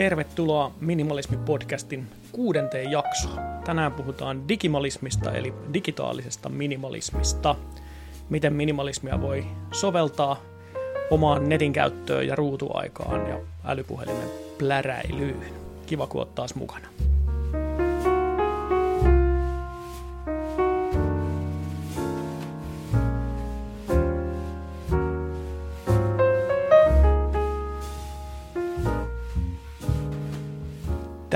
Tervetuloa Minimalismi-podcastin kuudenteen jaksoon. Tänään puhutaan digimalismista eli digitaalisesta minimalismista. Miten minimalismia voi soveltaa omaan netin käyttöön ja ruutuaikaan ja älypuhelimen pläräilyyn. Kiva, kun oot taas mukana.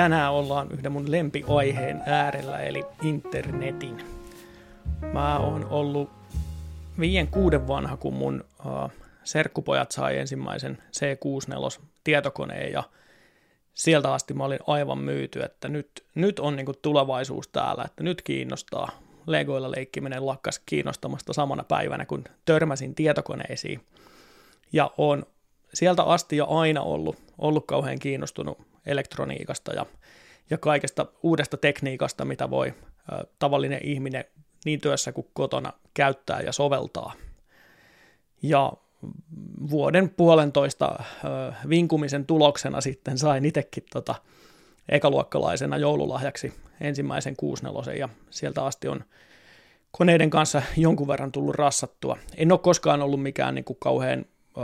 Tänään ollaan yhden mun lempiaiheen äärellä, eli internetin. Mä oon ollut viien kuuden vanha, kun mun uh, serkkupojat sai ensimmäisen C64 tietokoneen ja sieltä asti mä olin aivan myyty, että nyt, nyt on niinku tulevaisuus täällä, että nyt kiinnostaa. Legoilla leikkiminen lakkas kiinnostamasta samana päivänä, kun törmäsin tietokoneisiin. Ja on sieltä asti jo aina ollut, ollut kauhean kiinnostunut elektroniikasta ja, ja kaikesta uudesta tekniikasta, mitä voi ä, tavallinen ihminen niin työssä kuin kotona käyttää ja soveltaa. Ja vuoden puolentoista ö, vinkumisen tuloksena sitten sain itsekin tota, ekaluokkalaisena joululahjaksi ensimmäisen 64 ja sieltä asti on koneiden kanssa jonkun verran tullut rassattua. En ole koskaan ollut mikään niin kuin kauhean ö,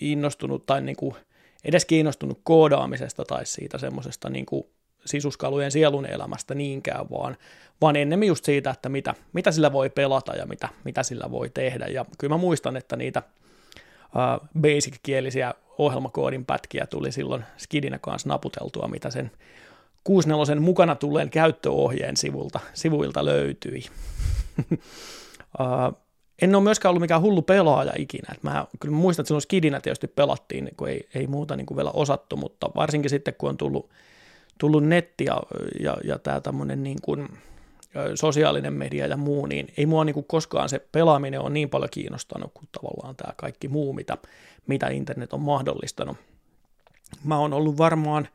innostunut tai niin kuin edes kiinnostunut koodaamisesta tai siitä semmoisesta niin sisuskalujen sielun elämästä niinkään, vaan, vaan ennemmin just siitä, että mitä, mitä sillä voi pelata ja mitä, mitä sillä voi tehdä. Ja kyllä mä muistan, että niitä uh, basic-kielisiä ohjelmakoodin pätkiä tuli silloin Skidinä kanssa naputeltua, mitä sen 64 mukana tulleen käyttöohjeen sivulta, sivuilta löytyi. uh, en ole myöskään ollut mikään hullu pelaaja ikinä. Et mä kyllä mä muistan, että silloin Skidinä tietysti pelattiin, niin kun ei, ei muuta niin kuin vielä osattu, mutta varsinkin sitten kun on tullut, tullut netti ja, ja, ja tämä tämmöinen niin kuin sosiaalinen media ja muu, niin ei mua niin kuin koskaan se pelaaminen on niin paljon kiinnostanut kuin tavallaan tämä kaikki muu, mitä, mitä internet on mahdollistanut. Mä oon ollut varmaan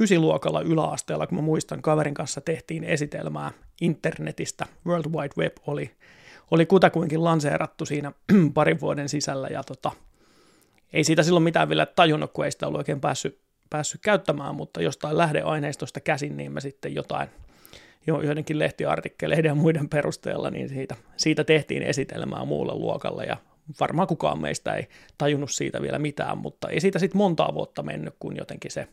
ysiluokalla yläasteella, kun mä muistan kaverin kanssa tehtiin esitelmää internetistä. World Wide Web oli oli kutakuinkin lanseerattu siinä parin vuoden sisällä ja tota, ei siitä silloin mitään vielä tajunnut, kun ei sitä ollut oikein päässyt, päässyt käyttämään, mutta jostain lähdeaineistosta käsin, niin mä sitten jotain, jo, joidenkin lehtiartikkeleiden ja muiden perusteella, niin siitä, siitä tehtiin esitelmää muulle luokalle ja varmaan kukaan meistä ei tajunnut siitä vielä mitään, mutta ei siitä sitten montaa vuotta mennyt, kun jotenkin se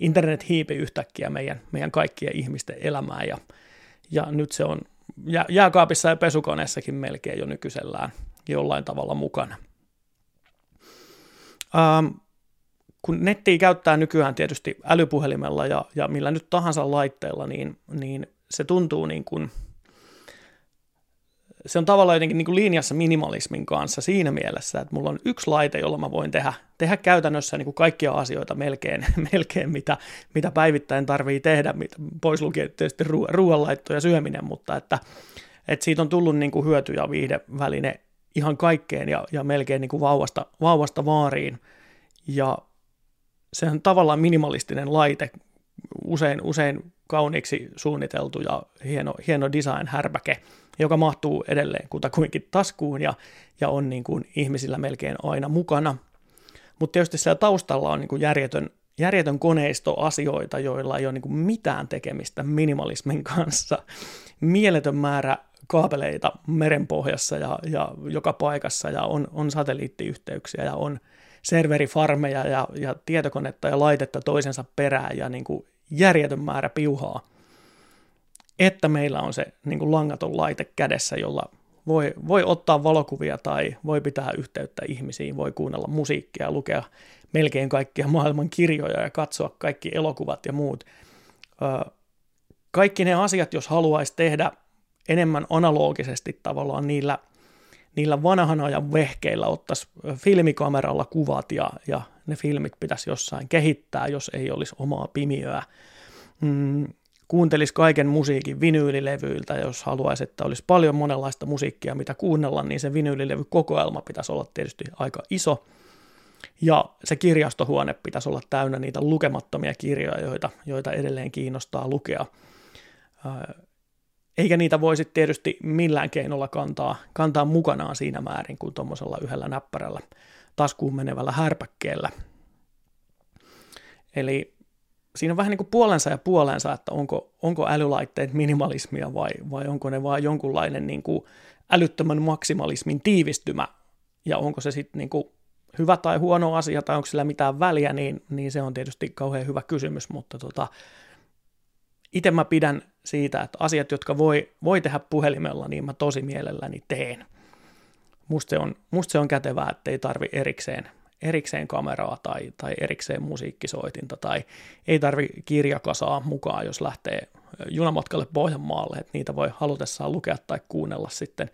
internet hiipi yhtäkkiä meidän, meidän kaikkien ihmisten elämään ja, ja nyt se on jääkaapissa ja pesukoneessakin melkein jo nykyisellään jollain tavalla mukana. Ähm, kun nettiä käyttää nykyään tietysti älypuhelimella ja, ja millä nyt tahansa laitteella, niin, niin se tuntuu niin kuin – se on tavallaan jotenkin niin kuin linjassa minimalismin kanssa siinä mielessä, että mulla on yksi laite, jolla mä voin tehdä, tehdä käytännössä niin kuin kaikkia asioita melkein, melkein mitä, mitä päivittäin tarvii tehdä, pois lukien tietysti ruoanlaitto ja syöminen, mutta että, että siitä on tullut niin kuin hyöty ja viihdeväline ihan kaikkeen ja, ja melkein niin kuin vauvasta, vauvasta vaariin. Ja se on tavallaan minimalistinen laite, usein, usein kauniiksi suunniteltu ja hieno, hieno design härpäke, joka mahtuu edelleen kutakuinkin taskuun ja, ja on niin kuin ihmisillä melkein aina mukana. Mutta tietysti siellä taustalla on niin kuin järjetön, järjetön koneisto asioita, joilla ei ole niin kuin mitään tekemistä minimalismin kanssa. Mieletön määrä kaapeleita merenpohjassa ja, ja joka paikassa ja on, on satelliittiyhteyksiä ja on serverifarmeja ja, ja tietokonetta ja laitetta toisensa perään ja niin kuin järjetön määrä piuhaa, että meillä on se niin kuin langaton laite kädessä, jolla voi, voi ottaa valokuvia tai voi pitää yhteyttä ihmisiin, voi kuunnella musiikkia, lukea melkein kaikkia maailman kirjoja ja katsoa kaikki elokuvat ja muut. Kaikki ne asiat, jos haluaisi tehdä enemmän analogisesti tavallaan niillä, niillä vanhan ajan vehkeillä, ottaisi filmikameralla kuvat ja, ja ne filmit pitäisi jossain kehittää, jos ei olisi omaa pimiöä. Mm, kuuntelisi kaiken musiikin vinyylilevyiltä, jos haluaisi, että olisi paljon monenlaista musiikkia, mitä kuunnella, niin se vinyylilevykokoelma pitäisi olla tietysti aika iso. Ja se kirjastohuone pitäisi olla täynnä niitä lukemattomia kirjoja, joita, joita edelleen kiinnostaa lukea. Eikä niitä voisi tietysti millään keinolla kantaa, kantaa mukanaan siinä määrin kuin tuommoisella yhdellä näppärällä taskuun menevällä härpäkkeellä. Eli siinä on vähän niin kuin puolensa ja puolensa, että onko, onko älylaitteet minimalismia vai, vai onko ne vain jonkunlainen niin kuin älyttömän maksimalismin tiivistymä, ja onko se sitten niin kuin hyvä tai huono asia, tai onko sillä mitään väliä, niin, niin se on tietysti kauhean hyvä kysymys, mutta tota, itse mä pidän siitä, että asiat, jotka voi, voi tehdä puhelimella, niin mä tosi mielelläni teen. Musta se on, musta se on kätevää, että ei tarvi erikseen, erikseen kameraa tai, tai erikseen musiikkisoitinta tai ei tarvi kirjakasaa mukaan, jos lähtee junamatkalle Pohjanmaalle, että niitä voi halutessaan lukea tai kuunnella sitten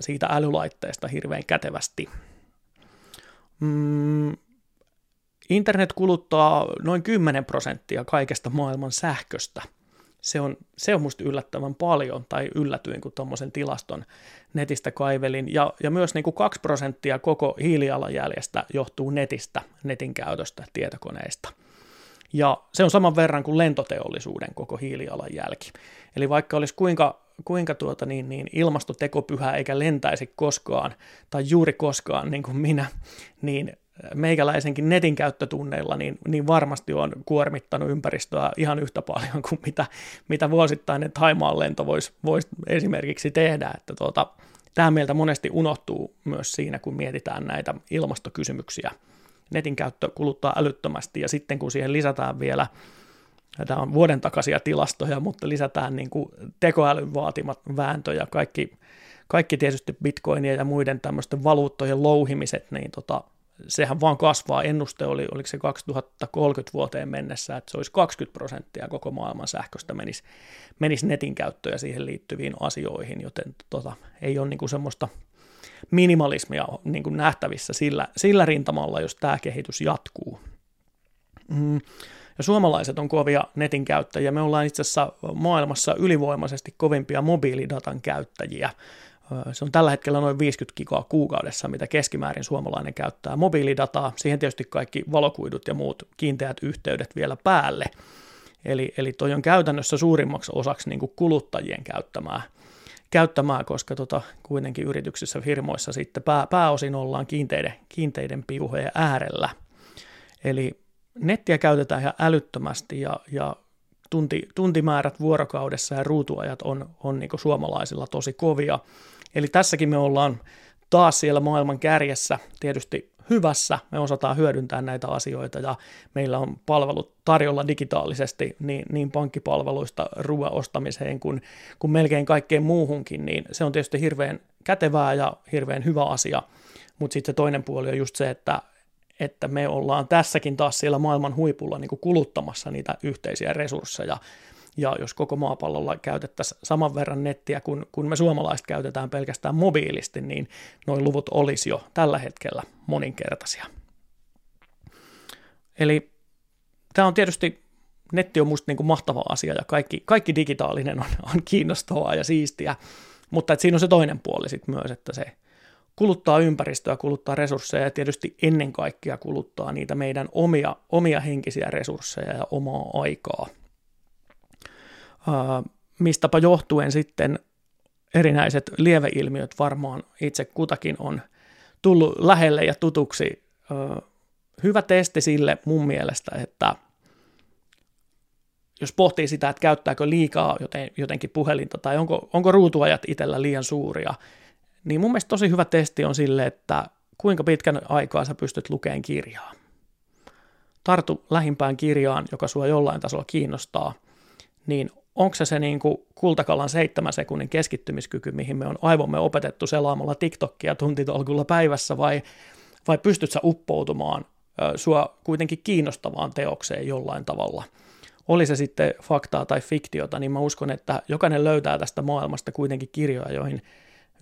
siitä älylaitteesta hirveän kätevästi. Mm, internet kuluttaa noin 10 prosenttia kaikesta maailman sähköstä. Se on, se on musta yllättävän paljon, tai yllätyin, kun tuommoisen tilaston netistä kaivelin. Ja, ja myös niin kuin 2 prosenttia koko hiilijalanjäljestä johtuu netistä, netin käytöstä, tietokoneista. Ja se on saman verran kuin lentoteollisuuden koko hiilijalanjälki. Eli vaikka olisi kuinka, kuinka tuota niin, niin ilmastotekopyhä eikä lentäisi koskaan, tai juuri koskaan niin kuin minä, niin meikäläisenkin netin käyttötunneilla, niin, niin varmasti on kuormittanut ympäristöä ihan yhtä paljon kuin mitä, mitä vuosittainen Taimaan lento voisi vois esimerkiksi tehdä. Että tuota, tämä meiltä monesti unohtuu myös siinä, kun mietitään näitä ilmastokysymyksiä. Netin käyttö kuluttaa älyttömästi ja sitten kun siihen lisätään vielä tämä on vuoden takaisia tilastoja, mutta lisätään niin kuin tekoälyn vaatimat vääntö ja kaikki, kaikki tietysti bitcoinien ja muiden tämmöisten valuuttojen louhimiset, niin tota, sehän vaan kasvaa. Ennuste oli, oliko se 2030 vuoteen mennessä, että se olisi 20 prosenttia koko maailman sähköstä menisi, menisi netin käyttöön ja siihen liittyviin asioihin, joten tota, ei ole niinku semmoista minimalismia niinku nähtävissä sillä, sillä rintamalla, jos tämä kehitys jatkuu. Mm. Ja suomalaiset on kovia netin käyttäjiä. Me ollaan itse asiassa maailmassa ylivoimaisesti kovimpia mobiilidatan käyttäjiä. Se on tällä hetkellä noin 50 gigaa kuukaudessa, mitä keskimäärin suomalainen käyttää mobiilidataa. Siihen tietysti kaikki valokuidut ja muut kiinteät yhteydet vielä päälle. Eli, eli toi on käytännössä suurimmaksi osaksi niin kuin kuluttajien käyttämää, käyttämää koska tota, kuitenkin yrityksissä, firmoissa sitten pää, pääosin ollaan kiinteiden, kiinteiden piuhojen äärellä. Eli nettiä käytetään ihan älyttömästi ja, ja tunti, tuntimäärät vuorokaudessa ja ruutuajat on, on niin suomalaisilla tosi kovia. Eli tässäkin me ollaan taas siellä maailman kärjessä, tietysti hyvässä, me osataan hyödyntää näitä asioita ja meillä on palvelut tarjolla digitaalisesti niin, niin pankkipalveluista ruoan ostamiseen kuin, kuin melkein kaikkeen muuhunkin, niin se on tietysti hirveän kätevää ja hirveän hyvä asia, mutta sitten se toinen puoli on just se, että, että me ollaan tässäkin taas siellä maailman huipulla niin kuin kuluttamassa niitä yhteisiä resursseja, ja jos koko maapallolla käytettäisiin saman verran nettiä kuin, kun me suomalaiset käytetään pelkästään mobiilisti, niin noin luvut olisi jo tällä hetkellä moninkertaisia. Eli tämä on tietysti, netti on musta niin kuin mahtava asia ja kaikki, kaikki digitaalinen on, on kiinnostavaa ja siistiä, mutta että siinä on se toinen puoli sitten myös, että se kuluttaa ympäristöä, kuluttaa resursseja ja tietysti ennen kaikkea kuluttaa niitä meidän omia, omia henkisiä resursseja ja omaa aikaa – mistäpä johtuen sitten erinäiset lieveilmiöt varmaan itse kutakin on tullut lähelle ja tutuksi. Hyvä testi sille mun mielestä, että jos pohtii sitä, että käyttääkö liikaa joten, jotenkin puhelinta tai onko, onko ruutuajat itsellä liian suuria, niin mun mielestä tosi hyvä testi on sille, että kuinka pitkän aikaa sä pystyt lukemaan kirjaa. Tartu lähimpään kirjaan, joka sua jollain tasolla kiinnostaa, niin onko se se niin kuin kultakalan seitsemän sekunnin keskittymiskyky, mihin me on aivomme opetettu selaamalla TikTokia tuntitolkulla päivässä, vai, vai pystyt sä uppoutumaan ö, sua kuitenkin kiinnostavaan teokseen jollain tavalla. Oli se sitten faktaa tai fiktiota, niin mä uskon, että jokainen löytää tästä maailmasta kuitenkin kirjoja, joihin,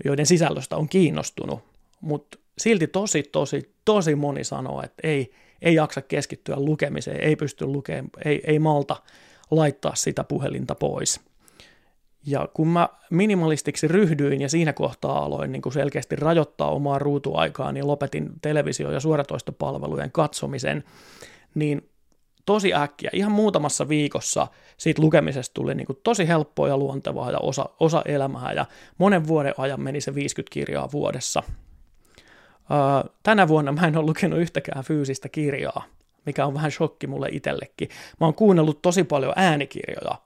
joiden sisällöstä on kiinnostunut, mutta silti tosi, tosi, tosi moni sanoo, että ei, ei jaksa keskittyä lukemiseen, ei pysty lukemaan, ei, ei malta laittaa sitä puhelinta pois. Ja kun mä minimalistiksi ryhdyin ja siinä kohtaa aloin niin kuin selkeästi rajoittaa omaa ruutuaikaa, niin lopetin televisio- ja suoratoistopalvelujen katsomisen, niin tosi äkkiä, ihan muutamassa viikossa siitä lukemisesta tuli niin kuin tosi helppoa ja luontevaa ja osa, osa elämää ja monen vuoden ajan meni se 50 kirjaa vuodessa. tänä vuonna mä en ole lukenut yhtäkään fyysistä kirjaa, mikä on vähän shokki mulle itsellekin. Mä oon kuunnellut tosi paljon äänikirjoja,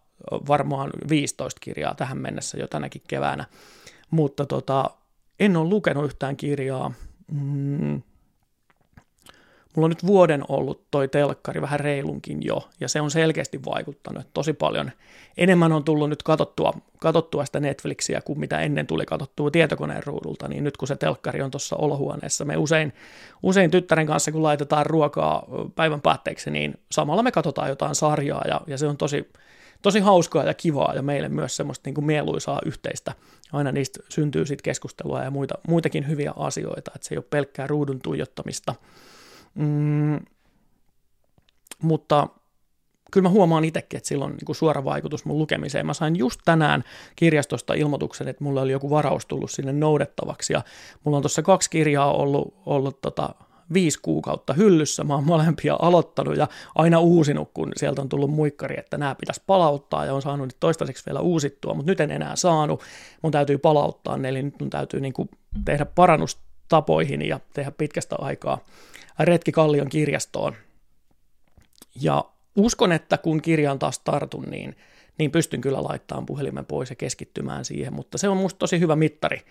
varmaan 15 kirjaa tähän mennessä jo tänäkin keväänä, mutta tota, en ole lukenut yhtään kirjaa. Mm, mulla on nyt vuoden ollut toi telkkari vähän reilunkin jo, ja se on selkeästi vaikuttanut, tosi paljon enemmän on tullut nyt katsottua, katsottua sitä Netflixiä kuin mitä ennen tuli katsottua tietokoneen ruudulta, niin nyt kun se telkkari on tuossa olohuoneessa, me usein, usein tyttären kanssa, kun laitetaan ruokaa päivän päätteeksi, niin samalla me katsotaan jotain sarjaa, ja, ja se on tosi, tosi hauskaa ja kivaa, ja meille myös semmoista niin kuin mieluisaa yhteistä. Aina niistä syntyy sitten keskustelua ja muita, muitakin hyviä asioita, että se ei ole pelkkää ruudun tuijottamista, Mm, mutta kyllä mä huomaan itsekin, että sillä on niin suora vaikutus mun lukemiseen. Mä sain just tänään kirjastosta ilmoituksen, että mulla oli joku varaus tullut sinne noudettavaksi, ja mulla on tuossa kaksi kirjaa ollut, ollut tota, viisi kuukautta hyllyssä, mä oon molempia aloittanut ja aina uusinut, kun sieltä on tullut muikkari, että nämä pitäisi palauttaa ja on saanut nyt toistaiseksi vielä uusittua, mutta nyt en enää saanut, mun täytyy palauttaa ne, eli nyt mun täytyy niin kuin tehdä parannustapoihin ja tehdä pitkästä aikaa retki Kallion kirjastoon. Ja uskon, että kun kirjaan taas tartun, niin, niin pystyn kyllä laittamaan puhelimen pois ja keskittymään siihen, mutta se on musta tosi hyvä mittari,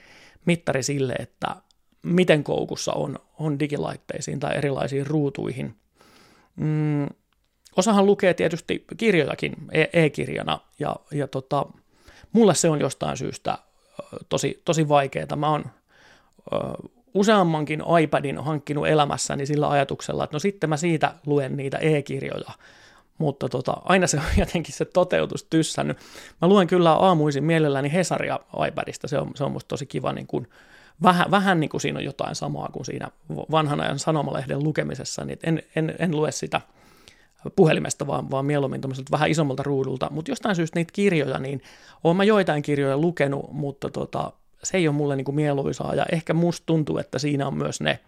mittari sille, että miten koukussa on, on digilaitteisiin tai erilaisiin ruutuihin. Mm, osahan lukee tietysti kirjojakin e- e-kirjana ja, ja tota, mulle se on jostain syystä tosi, tosi vaikeaa. Mä oon useammankin iPadin hankkinut elämässäni sillä ajatuksella, että no sitten mä siitä luen niitä e-kirjoja, mutta tota, aina se on jotenkin se toteutus tyssännyt. Mä luen kyllä aamuisin mielelläni Hesaria iPadista, se on, se on musta tosi kiva, niin kun, vähän, vähän niin kuin siinä on jotain samaa kuin siinä vanhan ajan sanomalehden lukemisessa, niin en, en, en lue sitä puhelimesta, vaan, vaan mieluummin vähän isommalta ruudulta, mutta jostain syystä niitä kirjoja, niin olen mä joitain kirjoja lukenut, mutta tota, se ei ole mulle niin kuin mieluisaa ja ehkä musta tuntuu, että siinä on myös ne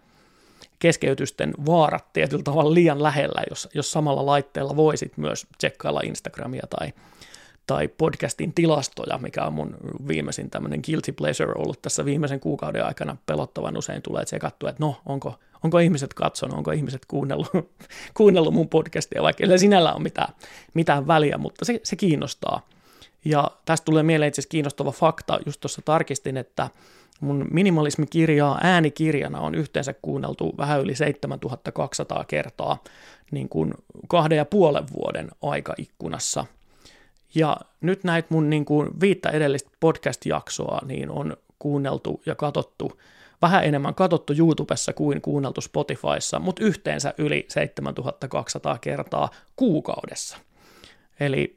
keskeytysten vaarat tietyllä tavalla liian lähellä, jos, jos samalla laitteella voisit myös tsekkailla Instagramia tai, tai podcastin tilastoja, mikä on mun viimeisin tämmöinen guilty pleasure ollut tässä viimeisen kuukauden aikana pelottavan usein tulee tsekattua, että no, onko, onko ihmiset katsonut, onko ihmiset kuunnellut, kuunnellut mun podcastia, vaikka ei sinällä ole mitään, mitään väliä, mutta se, se kiinnostaa. Ja tästä tulee mieleen itse kiinnostava fakta, just tuossa tarkistin, että mun minimalismikirjaa äänikirjana on yhteensä kuunneltu vähän yli 7200 kertaa niin kuin kahden ja puolen vuoden aikaikkunassa. Ja nyt näitä mun niin kuin viittä edellistä podcast-jaksoa niin on kuunneltu ja katsottu vähän enemmän katsottu YouTubessa kuin kuunneltu Spotifyssa, mutta yhteensä yli 7200 kertaa kuukaudessa. Eli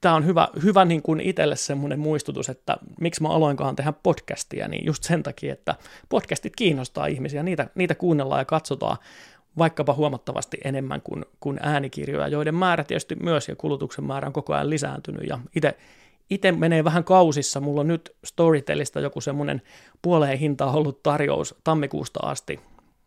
tämä on hyvä, hyvä niin kuin itselle semmoinen muistutus, että miksi mä aloinkaan tehdä podcastia, niin just sen takia, että podcastit kiinnostaa ihmisiä, niitä, niitä kuunnellaan ja katsotaan vaikkapa huomattavasti enemmän kuin, kuin äänikirjoja, joiden määrä tietysti myös ja kulutuksen määrä on koko ajan lisääntynyt. Ja itse itse menee vähän kausissa. Mulla on nyt Storytelista joku semmoinen puoleen hintaa ollut tarjous tammikuusta asti,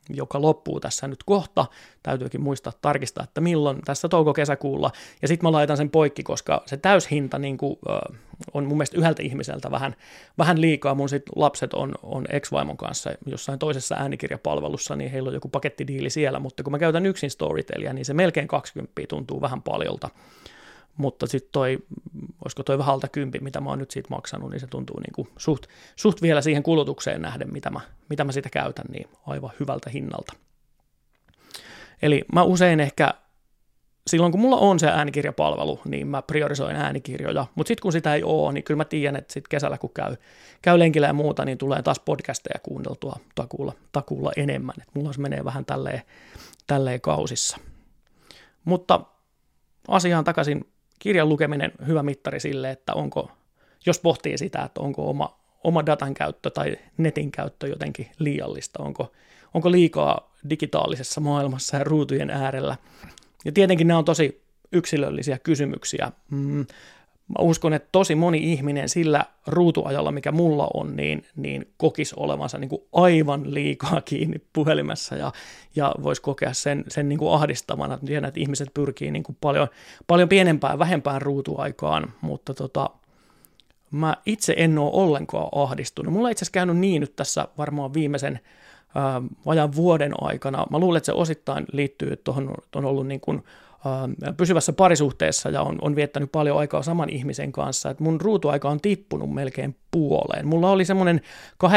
joka loppuu tässä nyt kohta. Täytyykin muistaa tarkistaa, että milloin tässä touko-kesäkuulla. Ja sitten mä laitan sen poikki, koska se täyshinta niin kuin, äh, on mun mielestä yhdeltä ihmiseltä vähän, vähän liikaa. Mun sit lapset on, on ex-vaimon kanssa jossain toisessa äänikirjapalvelussa, niin heillä on joku pakettidiili siellä, mutta kun mä käytän yksin Storytelia, niin se melkein 20 tuntuu vähän paljolta mutta sitten toi, olisiko toi vähän alta kympi, mitä mä oon nyt siitä maksanut, niin se tuntuu niin kuin suht, suht vielä siihen kulutukseen nähden, mitä mä, mitä mä sitä käytän, niin aivan hyvältä hinnalta. Eli mä usein ehkä, silloin kun mulla on se äänikirjapalvelu, niin mä priorisoin äänikirjoja, mutta sitten kun sitä ei ole, niin kyllä mä tiedän, että sitten kesällä kun käy, käy lenkillä ja muuta, niin tulee taas podcasteja kuunneltua takuulla, takuulla enemmän, että mulla se menee vähän tälleen, tälleen kausissa. Mutta asiaan takaisin kirjan lukeminen hyvä mittari sille, että onko, jos pohtii sitä, että onko oma, oma datan käyttö tai netin käyttö jotenkin liiallista, onko, onko liikaa digitaalisessa maailmassa ja ruutujen äärellä. Ja tietenkin nämä on tosi yksilöllisiä kysymyksiä. Mm, mä uskon, että tosi moni ihminen sillä ruutuajalla, mikä mulla on, niin, niin kokisi olevansa niin kuin aivan liikaa kiinni puhelimessa ja, ja voisi kokea sen, sen niin kuin ahdistavana. Tiedän, että ihmiset pyrkii niin kuin paljon, paljon pienempään, vähempään ruutuaikaan, mutta tota, mä itse en ole ollenkaan ahdistunut. Mulla on itse asiassa käynyt niin nyt tässä varmaan viimeisen vajan vuoden aikana. Mä luulen, että se osittain liittyy että on ollut niin kuin, pysyvässä parisuhteessa ja on, on viettänyt paljon aikaa saman ihmisen kanssa, että mun ruutuaika on tippunut melkein puoleen. Mulla oli semmoinen 8-10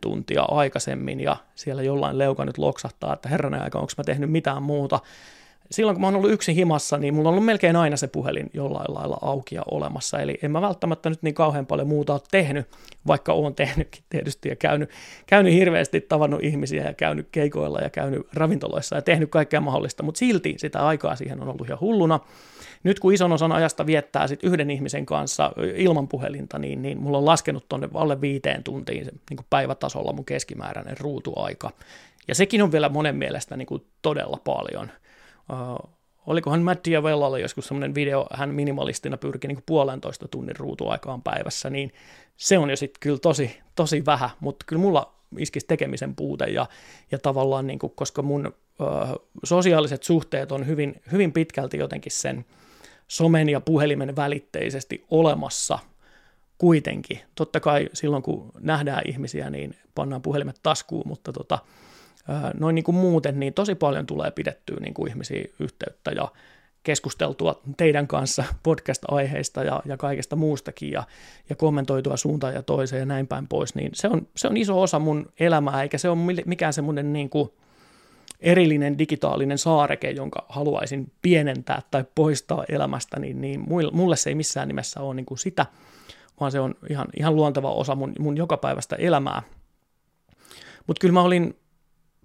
tuntia aikaisemmin ja siellä jollain leuka nyt loksahtaa, että herranen aika, onko mä tehnyt mitään muuta silloin kun mä oon ollut yksin himassa, niin mulla on ollut melkein aina se puhelin jollain lailla auki ja olemassa. Eli en mä välttämättä nyt niin kauhean paljon muuta ole tehnyt, vaikka oon tehnytkin tietysti ja käynyt, käynyt hirveästi, tavannut ihmisiä ja käynyt keikoilla ja käynyt ravintoloissa ja tehnyt kaikkea mahdollista, mutta silti sitä aikaa siihen on ollut ihan hulluna. Nyt kun ison osan ajasta viettää sit yhden ihmisen kanssa ilman puhelinta, niin, niin mulla on laskenut tuonne alle viiteen tuntiin niin kuin päivätasolla mun keskimääräinen ruutuaika. Ja sekin on vielä monen mielestä niin kuin todella paljon – Uh, olikohan Matt Diavellalla joskus semmoinen video, hän minimalistina pyrki niin puolentoista tunnin ruutuaikaan päivässä, niin se on jo sitten kyllä tosi, tosi vähän, mutta kyllä mulla iskisi tekemisen puute ja, ja tavallaan, niin kuin, koska mun uh, sosiaaliset suhteet on hyvin, hyvin pitkälti jotenkin sen somen ja puhelimen välitteisesti olemassa kuitenkin. Totta kai silloin, kun nähdään ihmisiä, niin pannaan puhelimet taskuun, mutta tota, noin niin kuin muuten, niin tosi paljon tulee pidettyä niin kuin ihmisiä yhteyttä ja keskusteltua teidän kanssa podcast-aiheista ja, ja kaikesta muustakin ja, ja kommentoitua suuntaan ja toiseen ja näin päin pois, niin se on, se on iso osa mun elämää, eikä se ole mikään semmoinen niin kuin erillinen digitaalinen saareke, jonka haluaisin pienentää tai poistaa elämästä, niin, niin mulle se ei missään nimessä ole niin kuin sitä, vaan se on ihan, ihan luonteva osa mun, mun jokapäiväistä elämää. Mutta kyllä mä olin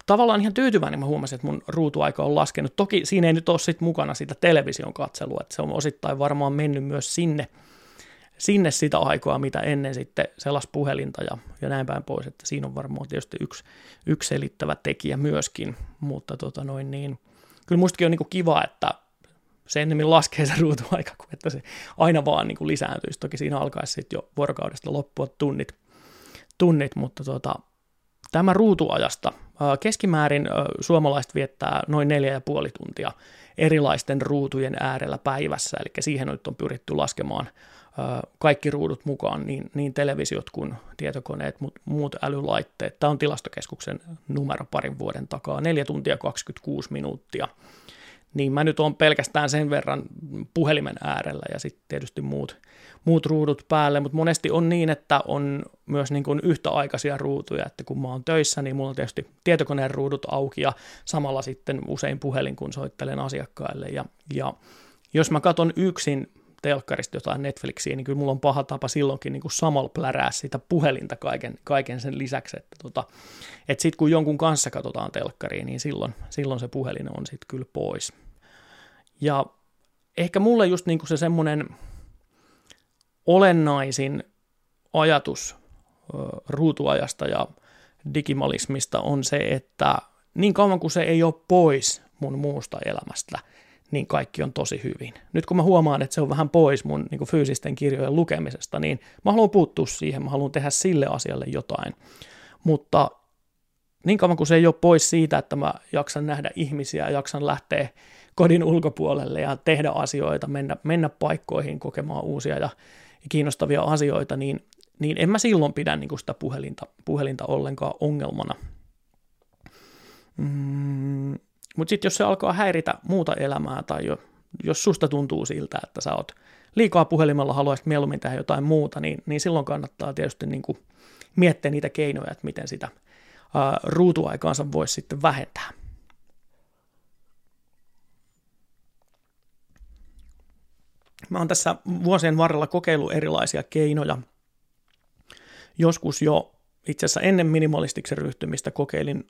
tavallaan ihan tyytyväinen, mä huomasin, että mun ruutuaika on laskenut. Toki siinä ei nyt ole sit mukana sitä television katselua, että se on osittain varmaan mennyt myös sinne, sinne sitä aikaa, mitä ennen sitten selas puhelinta ja, ja näin päin pois, että siinä on varmaan tietysti yksi, yksi selittävä tekijä myöskin, mutta tota noin niin, kyllä mustakin on niin kuin kiva, että se ennemmin laskee se ruutuaika, kuin että se aina vaan niin kuin lisääntyisi. Toki siinä alkaisi sitten jo vuorokaudesta loppua tunnit, tunnit mutta tota, tämä ruutuajasta. Keskimäärin suomalaiset viettää noin neljä ja puoli tuntia erilaisten ruutujen äärellä päivässä, eli siihen nyt on pyritty laskemaan kaikki ruudut mukaan, niin, niin televisiot kuin tietokoneet, mutta muut älylaitteet. Tämä on tilastokeskuksen numero parin vuoden takaa, 4 tuntia 26 minuuttia niin mä nyt on pelkästään sen verran puhelimen äärellä ja sitten tietysti muut, muut ruudut päälle, mutta monesti on niin, että on myös niin kuin yhtäaikaisia ruutuja, että kun mä oon töissä, niin mulla on tietysti tietokoneen ruudut auki ja samalla sitten usein puhelin, kun soittelen asiakkaille ja, ja jos mä katson yksin telkkarista jotain Netflixiä, niin kyllä mulla on paha tapa silloinkin niin samalla plärää sitä puhelinta kaiken, kaiken sen lisäksi, että tota, et sitten kun jonkun kanssa katsotaan telkkariin, niin silloin, silloin se puhelin on sitten kyllä pois. Ja ehkä mulle just niin kuin se semmoinen olennaisin ajatus ruutuajasta ja digimalismista on se, että niin kauan kuin se ei ole pois mun muusta elämästä, niin kaikki on tosi hyvin. Nyt kun mä huomaan, että se on vähän pois mun niin kuin fyysisten kirjojen lukemisesta, niin mä haluan puuttua siihen, mä haluan tehdä sille asialle jotain. Mutta niin kauan kuin se ei ole pois siitä, että mä jaksan nähdä ihmisiä ja jaksan lähteä kodin ulkopuolelle ja tehdä asioita, mennä, mennä paikkoihin kokemaan uusia ja kiinnostavia asioita, niin, niin en mä silloin pidä niin kuin sitä puhelinta, puhelinta ollenkaan ongelmana. Mm, mutta sitten jos se alkaa häiritä muuta elämää tai jo, jos susta tuntuu siltä, että sä oot liikaa puhelimella, haluaisit mieluummin tehdä jotain muuta, niin, niin silloin kannattaa tietysti niin kuin miettiä niitä keinoja, että miten sitä ää, ruutuaikaansa voisi sitten vähentää. Mä oon tässä vuosien varrella kokeillut erilaisia keinoja. Joskus jo itse asiassa ennen minimalistiksi ryhtymistä kokeilin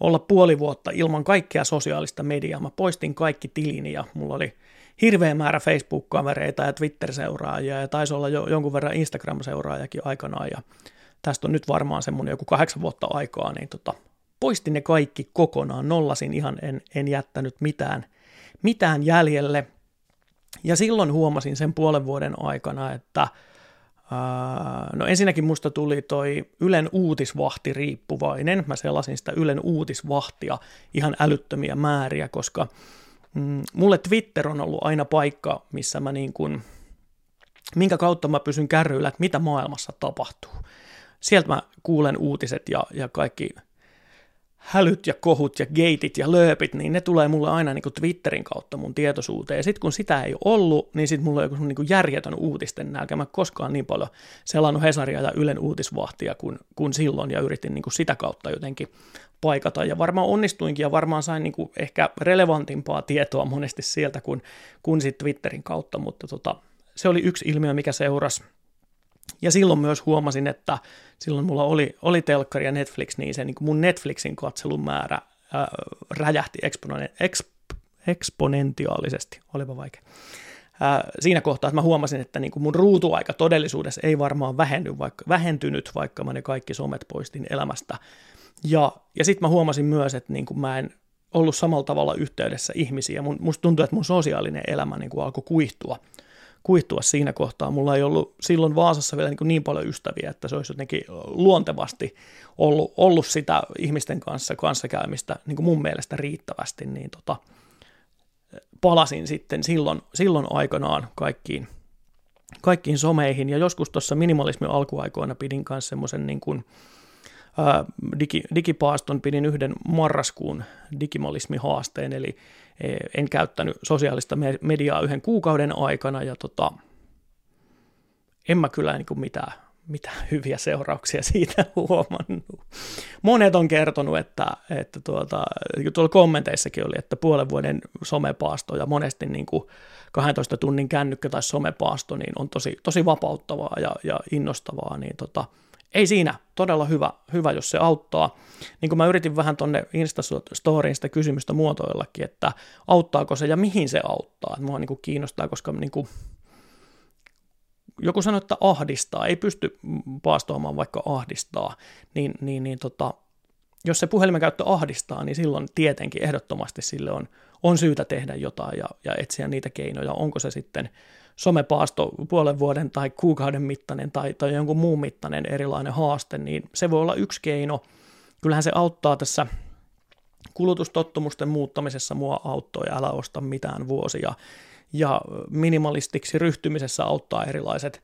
olla puoli vuotta ilman kaikkea sosiaalista mediaa. Mä poistin kaikki tilini ja mulla oli hirveä määrä Facebook-kavereita ja Twitter-seuraajia ja taisi olla jo jonkun verran Instagram-seuraajakin aikanaan ja tästä on nyt varmaan semmoinen joku kahdeksan vuotta aikaa, niin tota, poistin ne kaikki kokonaan, nollasin ihan, en, en jättänyt mitään, mitään jäljelle. Ja silloin huomasin sen puolen vuoden aikana, että no ensinnäkin musta tuli toi Ylen uutisvahti riippuvainen. Mä selasin sitä Ylen uutisvahtia ihan älyttömiä määriä, koska mm, mulle Twitter on ollut aina paikka, missä mä niin kuin, minkä kautta mä pysyn kärryillä, että mitä maailmassa tapahtuu. Sieltä mä kuulen uutiset ja, ja kaikki hälyt ja kohut ja geitit ja lööpit, niin ne tulee mulle aina niin kuin Twitterin kautta mun tietoisuuteen. Ja sitten kun sitä ei ollut, niin sitten mulla on joku niin kuin järjetön uutisten nälkä. Mä koskaan niin paljon selannut Hesaria ja Ylen uutisvahtia kuin, kuin silloin ja yritin niin kuin sitä kautta jotenkin paikata. Ja varmaan onnistuinkin ja varmaan sain niin kuin ehkä relevantimpaa tietoa monesti sieltä kuin, kuin sitten Twitterin kautta, mutta tota, se oli yksi ilmiö, mikä seurasi ja silloin myös huomasin, että silloin mulla oli, oli telkkari ja Netflix, niin se niin mun Netflixin katselun määrä ää, räjähti eksponen, eks, eksponentiaalisesti, olipa vaikea. Ää, siinä kohtaa, että mä huomasin, että niin kuin mun ruutuaika todellisuudessa ei varmaan vähenny, vaikka, vähentynyt, vaikka mä ne kaikki somet poistin elämästä. Ja, ja sitten mä huomasin myös, että niin kuin mä en ollut samalla tavalla yhteydessä ihmisiä. Mun, musta tuntuu, että mun sosiaalinen elämä niin kuin alkoi kuihtua kuihtua siinä kohtaa. Mulla ei ollut silloin Vaasassa vielä niin, niin paljon ystäviä, että se olisi jotenkin luontevasti ollut, ollut sitä ihmisten kanssa kanssakäymistä niin kuin mun mielestä riittävästi, niin tota, palasin sitten silloin, silloin aikanaan kaikkiin, kaikkiin someihin, ja joskus tuossa minimalismin alkuaikoina pidin kanssa semmoisen niin kuin, digi, digipaaston pidin yhden marraskuun digimalismihaasteen, eli en käyttänyt sosiaalista mediaa yhden kuukauden aikana, ja tota, en mä kyllä niin kuin mitään, mitään hyviä seurauksia siitä huomannut. Monet on kertonut, että, että tuota, tuolla kommenteissakin oli, että puolen vuoden somepaasto ja monesti niin kuin 12 tunnin kännykkä tai somepaasto niin on tosi, tosi vapauttavaa ja, ja innostavaa, niin tota, ei siinä, todella hyvä, hyvä, jos se auttaa. Niin kuin mä yritin vähän tonne Instastoriin sitä kysymystä muotoillakin, että auttaako se ja mihin se auttaa. Mua niin kuin kiinnostaa, koska niin kuin, joku sanoi, että ahdistaa, ei pysty paastoamaan vaikka ahdistaa, niin, niin, niin tota, jos se puhelimen käyttö ahdistaa, niin silloin tietenkin ehdottomasti sille on, on syytä tehdä jotain ja, ja etsiä niitä keinoja. Onko se sitten somepaasto puolen vuoden tai kuukauden mittainen tai, tai jonkun muun mittainen erilainen haaste, niin se voi olla yksi keino. Kyllähän se auttaa tässä kulutustottumusten muuttamisessa mua auttoi, älä osta mitään vuosia. Ja minimalistiksi ryhtymisessä auttaa erilaiset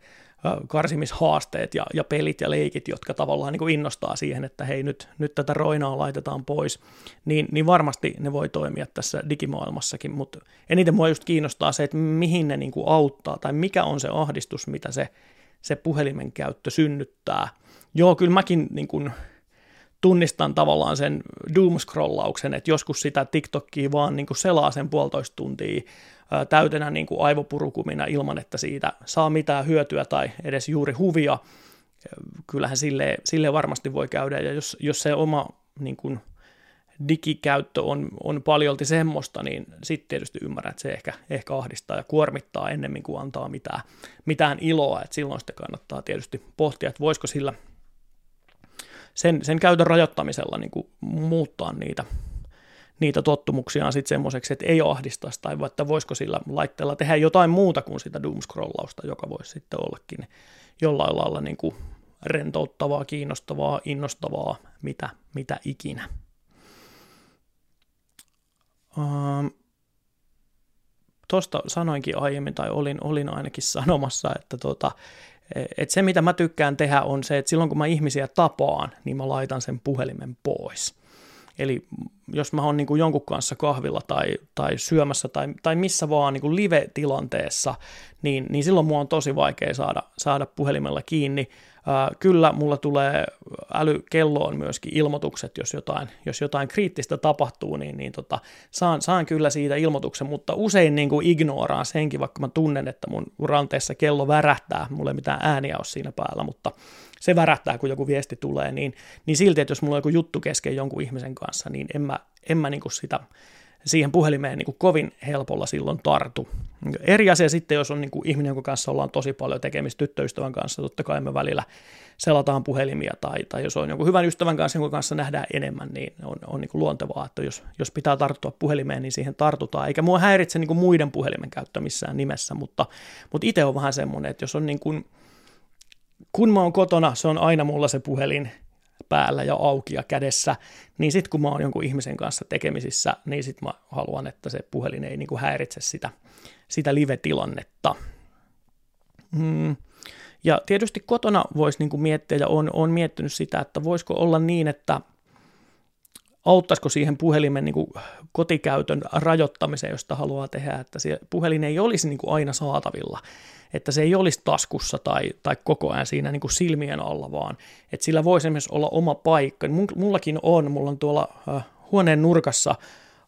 karsimishaasteet ja, ja pelit ja leikit, jotka tavallaan niin kuin innostaa siihen, että hei nyt, nyt tätä roinaa laitetaan pois, niin, niin varmasti ne voi toimia tässä digimaailmassakin, mutta eniten mua just kiinnostaa se, että mihin ne niin kuin auttaa tai mikä on se ahdistus, mitä se, se puhelimen käyttö synnyttää. Joo, kyllä mäkin niin kuin, tunnistan tavallaan sen doomscrollauksen, että joskus sitä TikTokia vaan niin kuin selaa sen puolitoista tuntia täytenä niin kuin aivopurukumina ilman, että siitä saa mitään hyötyä tai edes juuri huvia. Kyllähän sille, sille varmasti voi käydä, ja jos, jos se oma niin kuin, digikäyttö on, on paljolti semmoista, niin sitten tietysti ymmärrän, että se ehkä, ehkä ahdistaa ja kuormittaa ennemmin kuin antaa mitään, mitään iloa, että silloin sitten kannattaa tietysti pohtia, että voisiko sillä sen, sen käytön rajoittamisella niin kuin muuttaa niitä niitä tottumuksiaan sitten semmoiseksi, että ei ahdistaisi, tai että voisiko sillä laitteella tehdä jotain muuta kuin sitä doomscrollausta, joka voisi sitten ollakin jollain lailla niin kuin rentouttavaa, kiinnostavaa, innostavaa, mitä, mitä ikinä. Um, Tuosta sanoinkin aiemmin, tai olin, olin ainakin sanomassa, että tota, et se mitä mä tykkään tehdä on se, että silloin kun mä ihmisiä tapaan, niin mä laitan sen puhelimen pois. Eli jos mä oon niin kuin jonkun kanssa kahvilla tai, tai syömässä tai, tai missä vaan niin kuin live-tilanteessa, niin, niin silloin mua on tosi vaikea saada, saada puhelimella kiinni. Ää, kyllä mulla tulee älykelloon myöskin ilmoitukset, jos jotain, jos jotain kriittistä tapahtuu, niin, niin tota, saan, saan kyllä siitä ilmoituksen, mutta usein niin kuin ignoraan senkin, vaikka mä tunnen, että mun ranteessa kello värähtää, mulla ei mitään ääniä ole siinä päällä, mutta se värähtää, kun joku viesti tulee, niin, niin silti, että jos mulla on joku juttu kesken jonkun ihmisen kanssa, niin en mä, en mä niin kuin sitä siihen puhelimeen niin kuin kovin helpolla silloin tartu. Eri asia sitten, jos on niin kuin ihminen, jonka kanssa ollaan tosi paljon tekemistä tyttöystävän kanssa, totta kai me välillä selataan puhelimia, tai, tai jos on jonkun hyvän ystävän kanssa, jonka kanssa nähdään enemmän, niin on, on niin kuin luontevaa, että jos, jos pitää tarttua puhelimeen, niin siihen tartutaan. Eikä mua häiritse niin kuin muiden puhelimen käyttö missään nimessä, mutta, mutta itse on vähän semmoinen, että jos on niin kuin, kun mä oon kotona, se on aina mulla se puhelin päällä ja auki ja kädessä, niin sitten kun mä oon jonkun ihmisen kanssa tekemisissä, niin sitten mä haluan, että se puhelin ei niinku häiritse sitä, sitä live-tilannetta. Mm. Ja tietysti kotona voisi niinku miettiä, ja on, on miettinyt sitä, että voisiko olla niin, että auttaisiko siihen puhelimen niin kuin kotikäytön rajoittamiseen, josta haluaa tehdä, että se puhelin ei olisi niin kuin aina saatavilla, että se ei olisi taskussa tai, tai koko ajan siinä niin kuin silmien alla, vaan että sillä voisi esimerkiksi olla oma paikka. Mullakin on, mulla on tuolla äh, huoneen nurkassa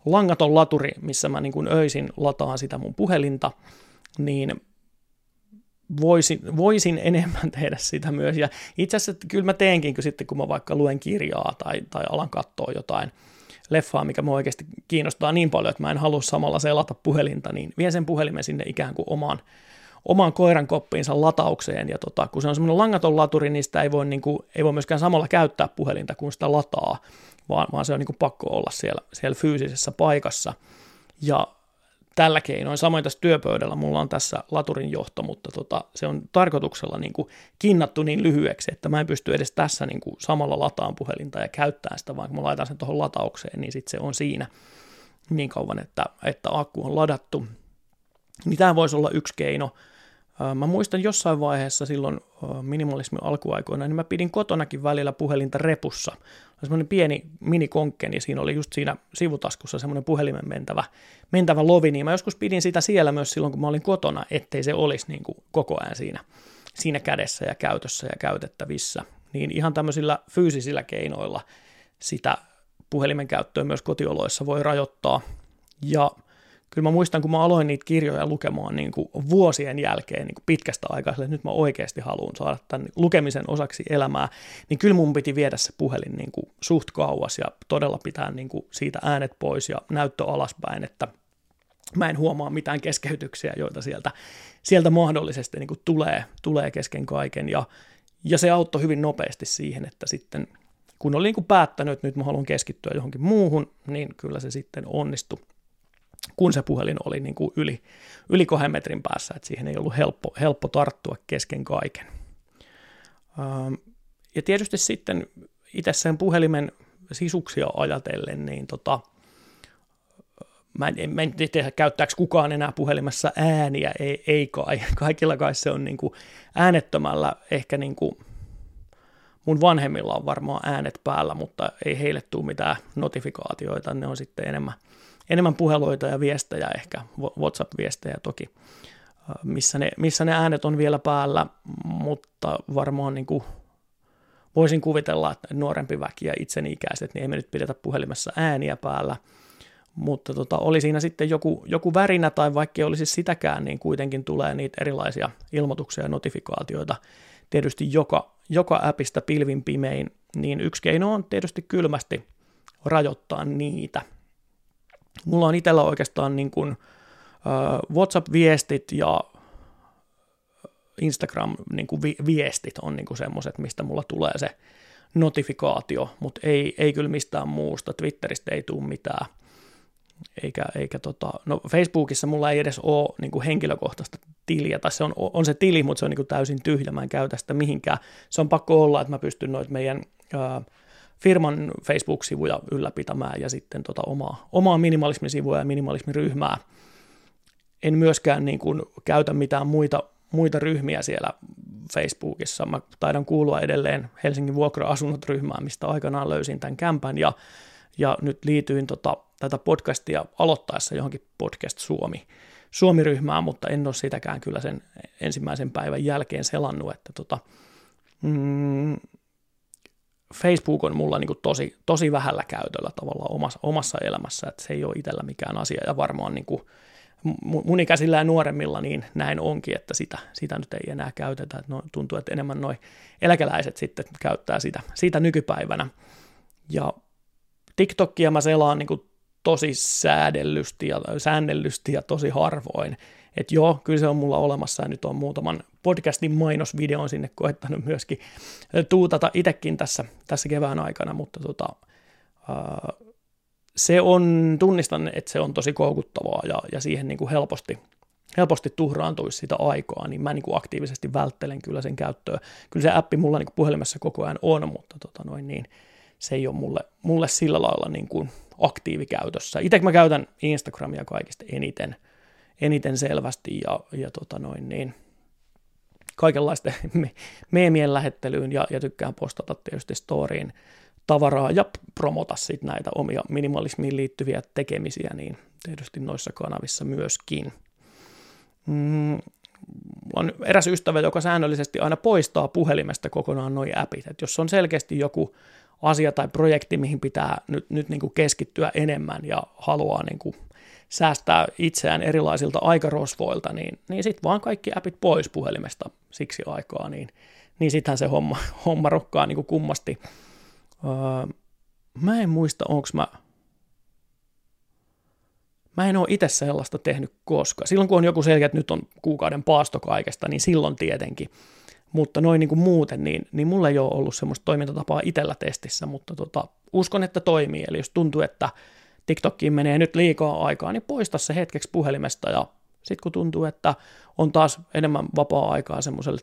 langaton laturi, missä mä niin kuin öisin lataan sitä mun puhelinta, niin voisin, voisin enemmän tehdä sitä myös. Ja itse asiassa kyllä mä teenkin, kun sitten kun mä vaikka luen kirjaa tai, tai alan katsoa jotain leffaa, mikä mua oikeasti kiinnostaa niin paljon, että mä en halua samalla selata puhelinta, niin vien sen puhelimen sinne ikään kuin omaan, omaan koiran koppiinsa lataukseen. Ja tota, kun se on semmoinen langaton laturi, niin sitä ei voi, niin kuin, ei voi myöskään samalla käyttää puhelinta, kun sitä lataa, vaan, vaan se on niin kuin pakko olla siellä, siellä fyysisessä paikassa. Ja tällä keinoin. Samoin tässä työpöydällä mulla on tässä laturin johto, mutta tota, se on tarkoituksella niin kuin kinnattu niin lyhyeksi, että mä en pysty edes tässä niin kuin samalla lataan puhelinta ja käyttää sitä, vaan kun mä laitan sen tuohon lataukseen, niin sitten se on siinä niin kauan, että, että akku on ladattu. Niin tämä voisi olla yksi keino Mä muistan jossain vaiheessa silloin minimalismin alkuaikoina, niin mä pidin kotonakin välillä puhelinta repussa. Semmoinen pieni minikonkke, niin siinä oli just siinä sivutaskussa semmoinen puhelimen mentävä, mentävä lovi, niin mä joskus pidin sitä siellä myös silloin, kun mä olin kotona, ettei se olisi niin kuin koko ajan siinä, siinä kädessä ja käytössä ja käytettävissä. Niin ihan tämmöisillä fyysisillä keinoilla sitä puhelimen käyttöä myös kotioloissa voi rajoittaa. Ja kyllä mä muistan, kun mä aloin niitä kirjoja lukemaan niin kuin vuosien jälkeen niin kuin pitkästä aikaa, että nyt mä oikeasti haluan saada tämän lukemisen osaksi elämää, niin kyllä mun piti viedä se puhelin niin kuin suht kauas ja todella pitää niin kuin siitä äänet pois ja näyttö alaspäin, että mä en huomaa mitään keskeytyksiä, joita sieltä, sieltä mahdollisesti niin kuin tulee, tulee kesken kaiken. Ja, ja se auttoi hyvin nopeasti siihen, että sitten kun olin niin kuin päättänyt, että nyt mä haluan keskittyä johonkin muuhun, niin kyllä se sitten onnistui kun se puhelin oli niin kuin yli, yli kahden metrin päässä, että siihen ei ollut helppo, helppo tarttua kesken kaiken. Ähm, ja tietysti sitten itse sen puhelimen sisuksia ajatellen, niin tota, mä en, mä en tiedä, käyttääkö kukaan enää puhelimessa ääniä, ei, ei kai. Kaikilla kai se on niin kuin äänettömällä, ehkä niin kuin mun vanhemmilla on varmaan äänet päällä, mutta ei heille tule mitään notifikaatioita, ne on sitten enemmän, enemmän puheluita ja viestejä ehkä, WhatsApp-viestejä toki, missä ne, missä ne äänet on vielä päällä, mutta varmaan niin kuin voisin kuvitella, että nuorempi väki ja itseni ikäiset, niin ei me nyt pidetä puhelimessa ääniä päällä, mutta tota, oli siinä sitten joku, joku värinä tai vaikka ei olisi sitäkään, niin kuitenkin tulee niitä erilaisia ilmoituksia ja notifikaatioita tietysti joka, joka appista pilvin pimein, niin yksi keino on tietysti kylmästi rajoittaa niitä – Mulla on itsellä oikeastaan niin kuin, uh, WhatsApp-viestit ja Instagram-viestit niin on niin semmoiset, mistä mulla tulee se notifikaatio, mutta ei, ei kyllä mistään muusta. Twitteristä ei tule mitään. Eikä, eikä tota, no Facebookissa mulla ei edes ole niin henkilökohtaista tiliä, tai se on, on se tili, mutta se on niin täysin tyhjä, mä en käytä sitä mihinkään. Se on pakko olla, että mä pystyn noita meidän uh, firman Facebook-sivuja ylläpitämään ja sitten tota omaa, omaa minimalismisivua ja minimalismiryhmää. En myöskään niin kuin käytä mitään muita, muita ryhmiä siellä Facebookissa. Mä taidan kuulua edelleen Helsingin vuokra-asunnot ryhmään, mistä aikanaan löysin tämän kämpän ja, ja nyt liityin tota, tätä podcastia aloittaessa johonkin Podcast Suomi, Suomi-ryhmään, mutta en ole sitäkään kyllä sen ensimmäisen päivän jälkeen selannut, että tota, mm, Facebook on mulla niin kuin tosi, tosi vähällä käytöllä tavallaan omassa, omassa elämässä, että se ei ole itsellä mikään asia ja varmaan niin kuin mun ikäisillä ja nuoremmilla niin näin onkin, että sitä, sitä nyt ei enää käytetä. No, tuntuu, että enemmän noin eläkeläiset sitten käyttää sitä, sitä nykypäivänä. Ja TikTokia mä selaan niin kuin tosi säädellysti ja, säännellysti ja tosi harvoin. Että joo, kyllä se on mulla olemassa ja nyt on muutaman podcastin mainosvideon sinne koettanut myöskin tuutata itsekin tässä, tässä kevään aikana, mutta tota, se on, tunnistan, että se on tosi koukuttavaa ja, ja siihen niin kuin helposti, helposti tuhraantuisi sitä aikaa, niin mä niin kuin aktiivisesti välttelen kyllä sen käyttöä. Kyllä se appi mulla niin kuin puhelimessa koko ajan on, mutta tota noin niin, se ei ole mulle, mulle sillä lailla niin kuin aktiivikäytössä. Itse mä käytän Instagramia kaikista eniten, eniten selvästi ja, ja tota noin niin, kaikenlaisten me- meemien lähettelyyn ja, ja tykkään postata tietysti storyin, tavaraa ja promota sitten näitä omia minimalismiin liittyviä tekemisiä, niin tietysti noissa kanavissa myöskin. Mm, on eräs ystävä, joka säännöllisesti aina poistaa puhelimesta kokonaan noin appit. Et jos on selkeästi joku asia tai projekti, mihin pitää nyt, nyt niin kuin keskittyä enemmän ja haluaa niin kuin säästää itseään erilaisilta aikarosvoilta, niin, niin sitten vaan kaikki appit pois puhelimesta siksi aikaa, niin, niin sittenhän se homma, homma rokkaa niin kuin kummasti. Öö, mä en muista, onko mä Mä en ole itse sellaista tehnyt koska. Silloin kun on joku selkeä, että nyt on kuukauden paasto kaikesta, niin silloin tietenkin. Mutta noin niin kuin muuten, niin, niin mulla ei ole ollut semmoista toimintatapaa itsellä testissä, mutta tota, uskon, että toimii. Eli jos tuntuu, että TikTokkiin menee nyt liikaa aikaa, niin poista se hetkeksi puhelimesta ja sitten kun tuntuu, että on taas enemmän vapaa-aikaa semmoiselle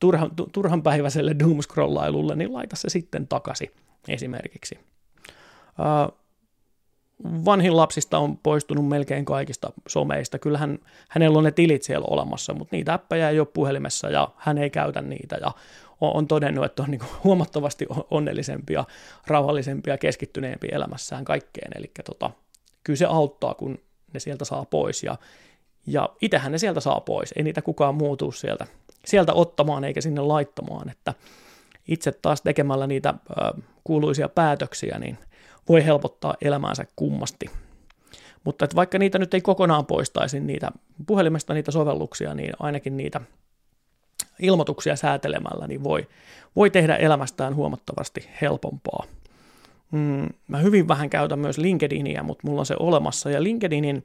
turhan, turhanpäiväiselle doomscrollailulle, niin laita se sitten takaisin esimerkiksi. Uh, vanhin lapsista on poistunut melkein kaikista someista. Kyllähän hänellä on ne tilit siellä olemassa, mutta niitä appeja ei ole puhelimessa ja hän ei käytä niitä ja on todennut, että on niin huomattavasti onnellisempia, rauhallisempia, keskittyneempi elämässään kaikkeen. Eli tota, kyllä se auttaa, kun ne sieltä saa pois ja, ja itsehän ne sieltä saa pois. Ei niitä kukaan muutu sieltä, sieltä ottamaan eikä sinne laittamaan, että itse taas tekemällä niitä ö, kuuluisia päätöksiä, niin – voi helpottaa elämäänsä kummasti. Mutta että vaikka niitä nyt ei kokonaan poistaisi niitä puhelimesta niitä sovelluksia, niin ainakin niitä ilmoituksia säätelemällä niin voi, voi tehdä elämästään huomattavasti helpompaa. Mm, mä hyvin vähän käytän myös LinkedInia, mutta mulla on se olemassa, ja LinkedInin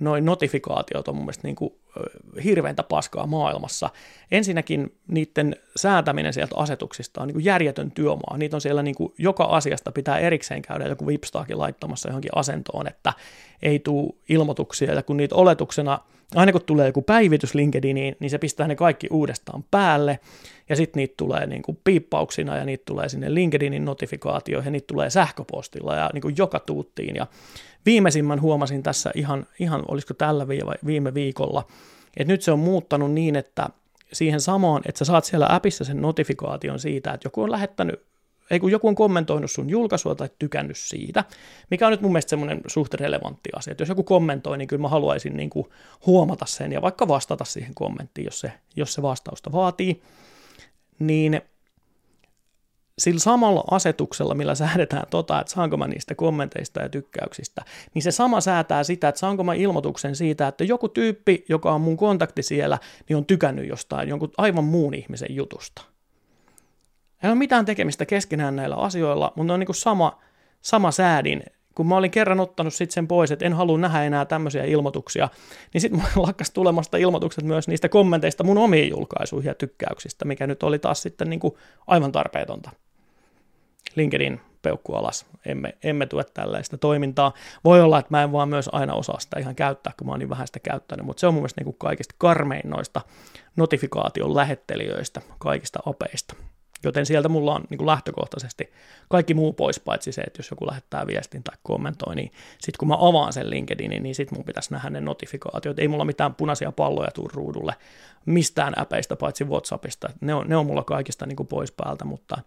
noin notifikaatiot on mun mielestä niin kuin hirveäntä paskaa maailmassa. Ensinnäkin niiden säätäminen sieltä asetuksista on niin kuin järjetön työmaa. Niitä on siellä niin kuin joka asiasta pitää erikseen käydä joku vipstaakin laittamassa johonkin asentoon, että ei tule ilmoituksia, ja kun niitä oletuksena, aina kun tulee joku päivitys LinkedIniin, niin se pistää ne kaikki uudestaan päälle, ja sitten niitä tulee niin kuin piippauksina, ja niitä tulee sinne LinkedInin notifikaatioihin, ja niitä tulee sähköpostilla, ja niin kuin joka tuuttiin, ja viimeisimmän huomasin tässä ihan, ihan olisiko tällä viime viikolla, että nyt se on muuttanut niin, että siihen samaan, että sä saat siellä appissa sen notifikaation siitä, että joku on lähettänyt, ei kun joku on kommentoinut sun julkaisua tai tykännyt siitä, mikä on nyt mun mielestä semmoinen suht relevantti asia, että jos joku kommentoi, niin kyllä mä haluaisin niin kuin huomata sen ja vaikka vastata siihen kommenttiin, jos se, jos se vastausta vaatii, niin sillä samalla asetuksella, millä säädetään tota, että saanko mä niistä kommenteista ja tykkäyksistä, niin se sama säätää sitä, että saanko mä ilmoituksen siitä, että joku tyyppi, joka on mun kontakti siellä, niin on tykännyt jostain jonkun aivan muun ihmisen jutusta. Ei ole mitään tekemistä keskenään näillä asioilla, mutta ne on niin kuin sama, sama säädin. Kun mä olin kerran ottanut sitten sen pois, että en halua nähdä enää tämmöisiä ilmoituksia, niin sitten mulla lakkas tulemasta ilmoitukset myös niistä kommenteista mun omiin julkaisuihin ja tykkäyksistä, mikä nyt oli taas sitten niin kuin aivan tarpeetonta. LinkedIn peukku alas, emme, emme tue tällaista toimintaa. Voi olla, että mä en vaan myös aina osaa sitä ihan käyttää, kun mä oon niin vähän sitä käyttänyt, mutta se on mun mielestä niin kuin kaikista karmein noista notifikaation lähettelijöistä, kaikista apeista. Joten sieltä mulla on niin kuin lähtökohtaisesti kaikki muu pois, paitsi se, että jos joku lähettää viestin tai kommentoi, niin sitten kun mä avaan sen LinkedInin, niin sitten mun pitäisi nähdä ne notifikaatiot. Ei mulla mitään punaisia palloja tuu ruudulle mistään äpeistä, paitsi WhatsAppista. Ne on, ne on mulla kaikista niin kuin pois päältä, mutta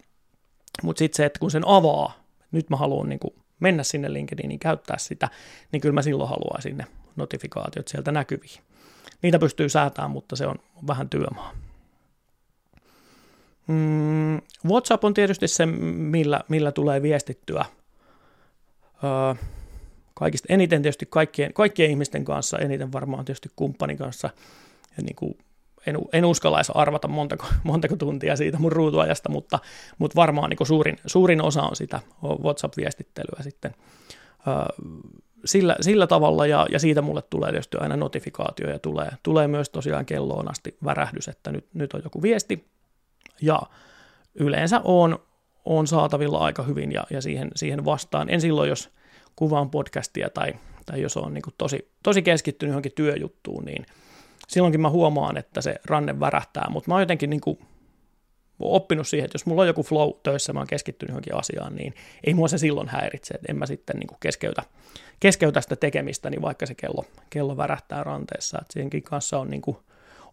mutta sitten se, että kun sen avaa, nyt mä haluan niin mennä sinne LinkedIniin, niin käyttää sitä, niin kyllä mä silloin haluan sinne notifikaatiot sieltä näkyviin. Niitä pystyy säätämään, mutta se on vähän työmaa. Mm, WhatsApp on tietysti se, millä, millä tulee viestittyä. Öö, kaikista eniten tietysti kaikkien, kaikkien ihmisten kanssa, eniten varmaan tietysti kumppanin kanssa, ja niin kuin en, en uskallaisi arvata montako, montako tuntia siitä mun ruutuajasta, mutta, mutta varmaan niin suurin, suurin osa on sitä WhatsApp-viestittelyä sitten. Sillä, sillä tavalla, ja, ja siitä mulle tulee tietysti aina notifikaatio, ja tulee, tulee myös tosiaan kelloon asti värähdys, että nyt, nyt on joku viesti, ja yleensä on, on saatavilla aika hyvin, ja, ja siihen, siihen vastaan. En silloin, jos kuvaan podcastia tai, tai jos on niin tosi, tosi keskittynyt johonkin työjuttuun, niin – silloinkin mä huomaan, että se ranne värähtää, mutta mä oon jotenkin niin kuin oppinut siihen, että jos mulla on joku flow töissä, mä oon keskittynyt johonkin asiaan, niin ei mua se silloin häiritse, että en mä sitten niin keskeytä, keskeytä sitä tekemistä, niin vaikka se kello, kello värähtää ranteessa, että siihenkin kanssa on niin kuin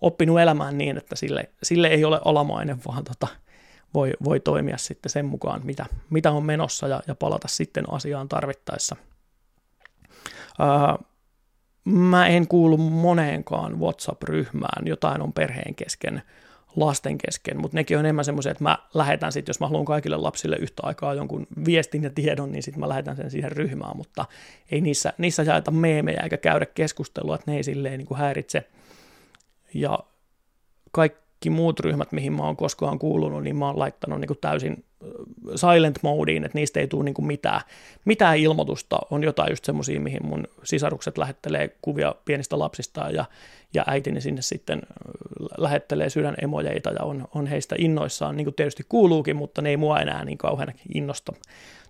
oppinut elämään niin, että sille, sille ei ole alamainen, vaan, tota, voi, voi toimia sitten sen mukaan, mitä, mitä on menossa ja, ja palata sitten asiaan tarvittaessa. Ää, mä en kuulu moneenkaan WhatsApp-ryhmään, jotain on perheen kesken, lasten kesken, mutta nekin on enemmän semmoisia, että mä lähetän sitten, jos mä haluan kaikille lapsille yhtä aikaa jonkun viestin ja tiedon, niin sitten mä lähetän sen siihen ryhmään, mutta ei niissä, niissä jaeta meemejä eikä käydä keskustelua, että ne ei silleen niin kuin häiritse. Ja kaikki muut ryhmät, mihin mä oon koskaan kuulunut, niin mä oon laittanut niin kuin täysin silent modeen, että niistä ei tule niin kuin mitään, mitään ilmoitusta. On jotain just semmoisia, mihin mun sisarukset lähettelee kuvia pienistä lapsista ja, ja äitini sinne sitten lähettelee sydänemojeita ja on, on heistä innoissaan, niin kuin tietysti kuuluukin, mutta ne ei mua enää niin kauhean innosta.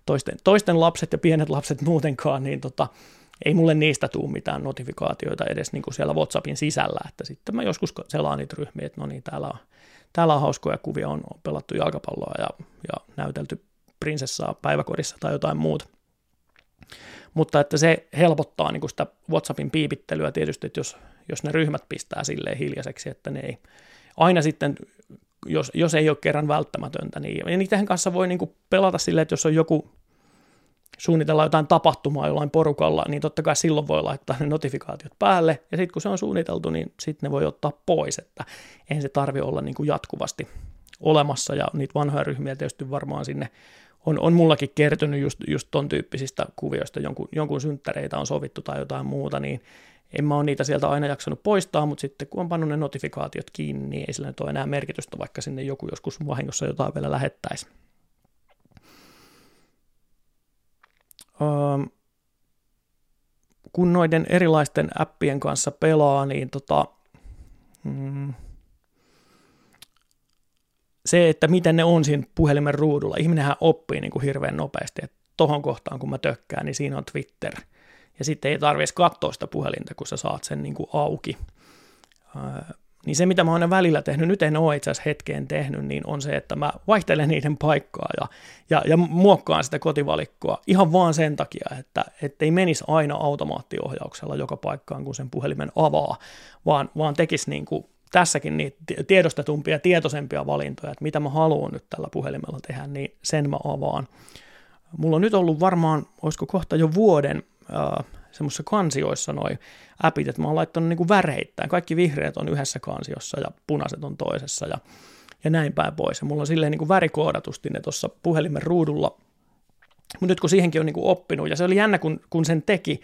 Toisten, toisten lapset ja pienet lapset muutenkaan, niin tota, ei mulle niistä tule mitään notifikaatioita edes niin kuin siellä WhatsAppin sisällä, että sitten mä joskus selaan niitä ryhmiä, että no niin, täällä on, täällä on hauskoja kuvia, on pelattu jalkapalloa ja, ja näytelty prinsessaa päiväkodissa tai jotain muuta. Mutta että se helpottaa niin kuin sitä WhatsAppin piipittelyä tietysti, että jos, jos ne ryhmät pistää silleen hiljaiseksi, että ne ei aina sitten, jos, jos ei ole kerran välttämätöntä, niin niiden kanssa voi niin kuin pelata silleen, että jos on joku suunnitellaan jotain tapahtumaa jollain porukalla, niin totta kai silloin voi laittaa ne notifikaatiot päälle, ja sitten kun se on suunniteltu, niin sitten ne voi ottaa pois, että eihän se tarvi olla niin kuin jatkuvasti olemassa, ja niitä vanhoja ryhmiä tietysti varmaan sinne on, on mullakin kertynyt just, just ton tyyppisistä kuvioista, jonkun, jonkun synttäreitä on sovittu tai jotain muuta, niin en mä ole niitä sieltä aina jaksanut poistaa, mutta sitten kun on pannut ne notifikaatiot kiinni, niin ei sillä nyt ole enää merkitystä, vaikka sinne joku joskus vahingossa jotain vielä lähettäisi. öö, kun noiden erilaisten appien kanssa pelaa, niin tota, mm, se, että miten ne on siinä puhelimen ruudulla, ihminenhän oppii niin kuin hirveän nopeasti, että tohon kohtaan kun mä tökkään, niin siinä on Twitter. Ja sitten ei tarvitsisi katsoa sitä puhelinta, kun sä saat sen niin kuin auki. Öö, niin se, mitä mä oon välillä tehnyt, nyt en ole itse asiassa hetkeen tehnyt, niin on se, että mä vaihtelen niiden paikkaa ja, ja, ja muokkaan sitä kotivalikkoa ihan vaan sen takia, että ei menisi aina automaattiohjauksella joka paikkaan, kun sen puhelimen avaa, vaan, vaan tekisi niin kuin tässäkin niitä tiedostetumpia, tietoisempia valintoja, että mitä mä haluan nyt tällä puhelimella tehdä, niin sen mä avaan. Mulla on nyt ollut varmaan, olisiko kohta jo vuoden äh, semmoisissa kansioissa noin appit, että mä oon laittanut niin kuin väreittäin. Kaikki vihreät on yhdessä kansiossa ja punaiset on toisessa ja, ja näin päin pois. Ja mulla on silleen niin kuin värikoodatusti ne tuossa puhelimen ruudulla. Mutta nyt kun siihenkin on niin kuin oppinut, ja se oli jännä, kun, kun sen teki,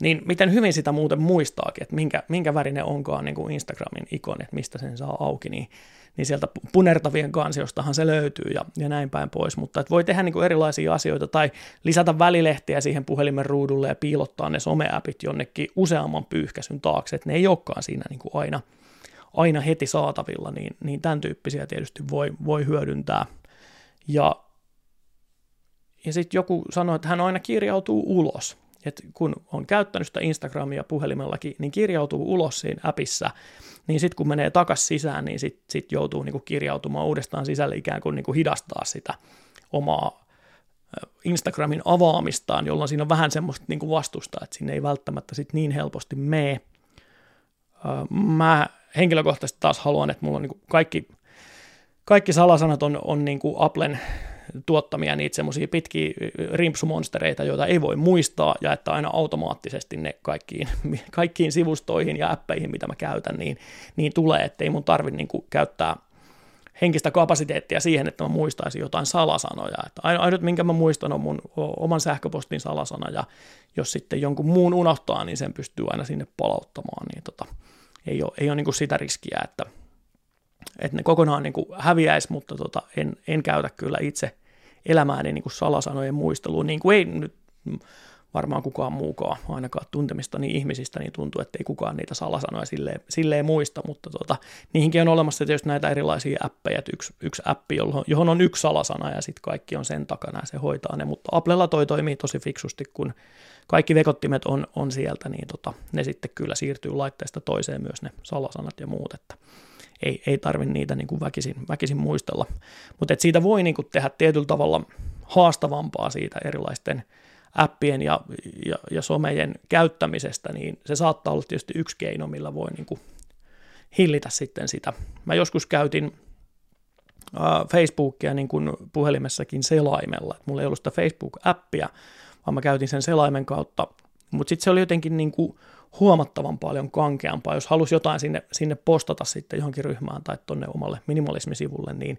niin miten hyvin sitä muuten muistaakin, että minkä, minkä värinen onkaan niin kuin Instagramin ikoni, että mistä sen saa auki, niin niin sieltä punertavien kansiostahan se löytyy ja, ja näin päin pois. Mutta että voi tehdä niin kuin erilaisia asioita tai lisätä välilehtiä siihen puhelimen ruudulle ja piilottaa ne someäpit jonnekin useamman pyyhkäsyn taakse, että ne ei olekaan siinä niin kuin aina, aina heti saatavilla, niin, niin tämän tyyppisiä tietysti voi, voi hyödyntää. Ja, ja sitten joku sanoi, että hän aina kirjautuu ulos. Et kun on käyttänyt sitä Instagramia puhelimellakin, niin kirjautuu ulos siinä appissa, niin sitten kun menee takaisin sisään, niin sitten sit joutuu niinku kirjautumaan uudestaan sisälle ikään kuin niinku hidastaa sitä omaa Instagramin avaamistaan, jolloin siinä on vähän semmoista niinku vastusta, että sinne ei välttämättä sit niin helposti mene. Mä henkilökohtaisesti taas haluan, että mulla on niinku kaikki, kaikki salasanat on, on niinku Applen tuottamia niitä semmoisia pitkiä rimpsumonstereita, joita ei voi muistaa, ja että aina automaattisesti ne kaikkiin, kaikkiin sivustoihin ja appeihin, mitä mä käytän, niin, niin tulee, että ei mun tarvitse niin käyttää henkistä kapasiteettia siihen, että mä muistaisin jotain salasanoja. Että ainut, minkä mä muistan, on mun oman sähköpostin salasana, ja jos sitten jonkun muun unohtaa, niin sen pystyy aina sinne palauttamaan, niin tota, ei ole, ei ole niin sitä riskiä, että, että ne kokonaan niin häviäisi, mutta tota, en, en käytä kyllä itse elämääni niin kuin salasanojen muisteluun, niin kuin ei nyt varmaan kukaan muukaan, ainakaan tuntemistani ihmisistä, niin tuntuu, että ei kukaan niitä salasanoja silleen, silleen muista, mutta tota, niihinkin on olemassa tietysti näitä erilaisia appeja, että yksi, yksi appi, johon, johon on yksi salasana ja sitten kaikki on sen takana ja se hoitaa ne, mutta Applella toi toimii tosi fiksusti, kun kaikki vekottimet on, on sieltä, niin tota, ne sitten kyllä siirtyy laitteesta toiseen myös ne salasanat ja muut, että ei, ei tarvitse niitä niin kuin väkisin, väkisin muistella. Mutta siitä voi niin kuin tehdä tietyllä tavalla haastavampaa siitä erilaisten appien ja, ja, ja somejen käyttämisestä, niin se saattaa olla tietysti yksi keino, millä voi niin kuin hillitä sitten sitä. Mä joskus käytin Facebookia niin kuin puhelimessakin selaimella. Mulla ei ollut sitä Facebook-appia, vaan mä käytin sen selaimen kautta. Mutta sitten se oli jotenkin niin kuin huomattavan paljon kankeampaa. Jos halusi jotain sinne, sinne postata sitten johonkin ryhmään tai tuonne omalle minimalismisivulle, niin,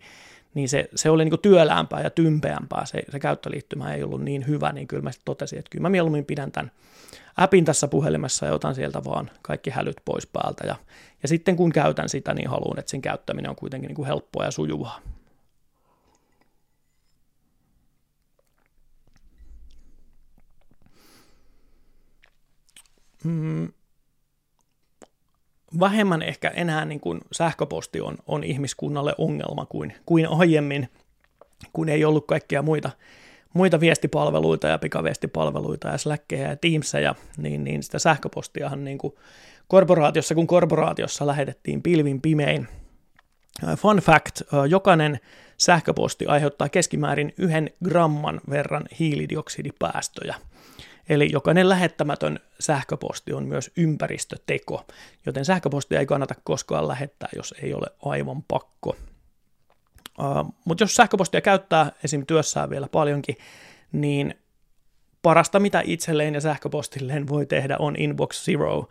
niin se, se oli niin työläämpää ja tympeämpää. Se, se käyttöliittymä ei ollut niin hyvä, niin kyllä mä totesin, että kyllä mä mieluummin pidän tämän appin tässä puhelimessa ja otan sieltä vaan kaikki hälyt pois päältä. Ja, ja sitten kun käytän sitä, niin haluan, että sen käyttäminen on kuitenkin niin kuin helppoa ja sujuvaa. Mm, vähemmän ehkä enää niin kuin sähköposti on, on ihmiskunnalle ongelma kuin, kuin aiemmin, kun ei ollut kaikkia muita, muita viestipalveluita ja pikaviestipalveluita ja Slackeja ja Teamseja, niin, niin sitä sähköpostiahan niin kuin korporaatiossa kuin korporaatiossa lähetettiin pilvin pimein. Fun fact, jokainen sähköposti aiheuttaa keskimäärin yhden gramman verran hiilidioksidipäästöjä – Eli jokainen lähettämätön sähköposti on myös ympäristöteko, joten sähköpostia ei kannata koskaan lähettää, jos ei ole aivan pakko. Uh, Mutta jos sähköpostia käyttää esim. työssään vielä paljonkin, niin parasta mitä itselleen ja sähköpostilleen voi tehdä on Inbox Zero,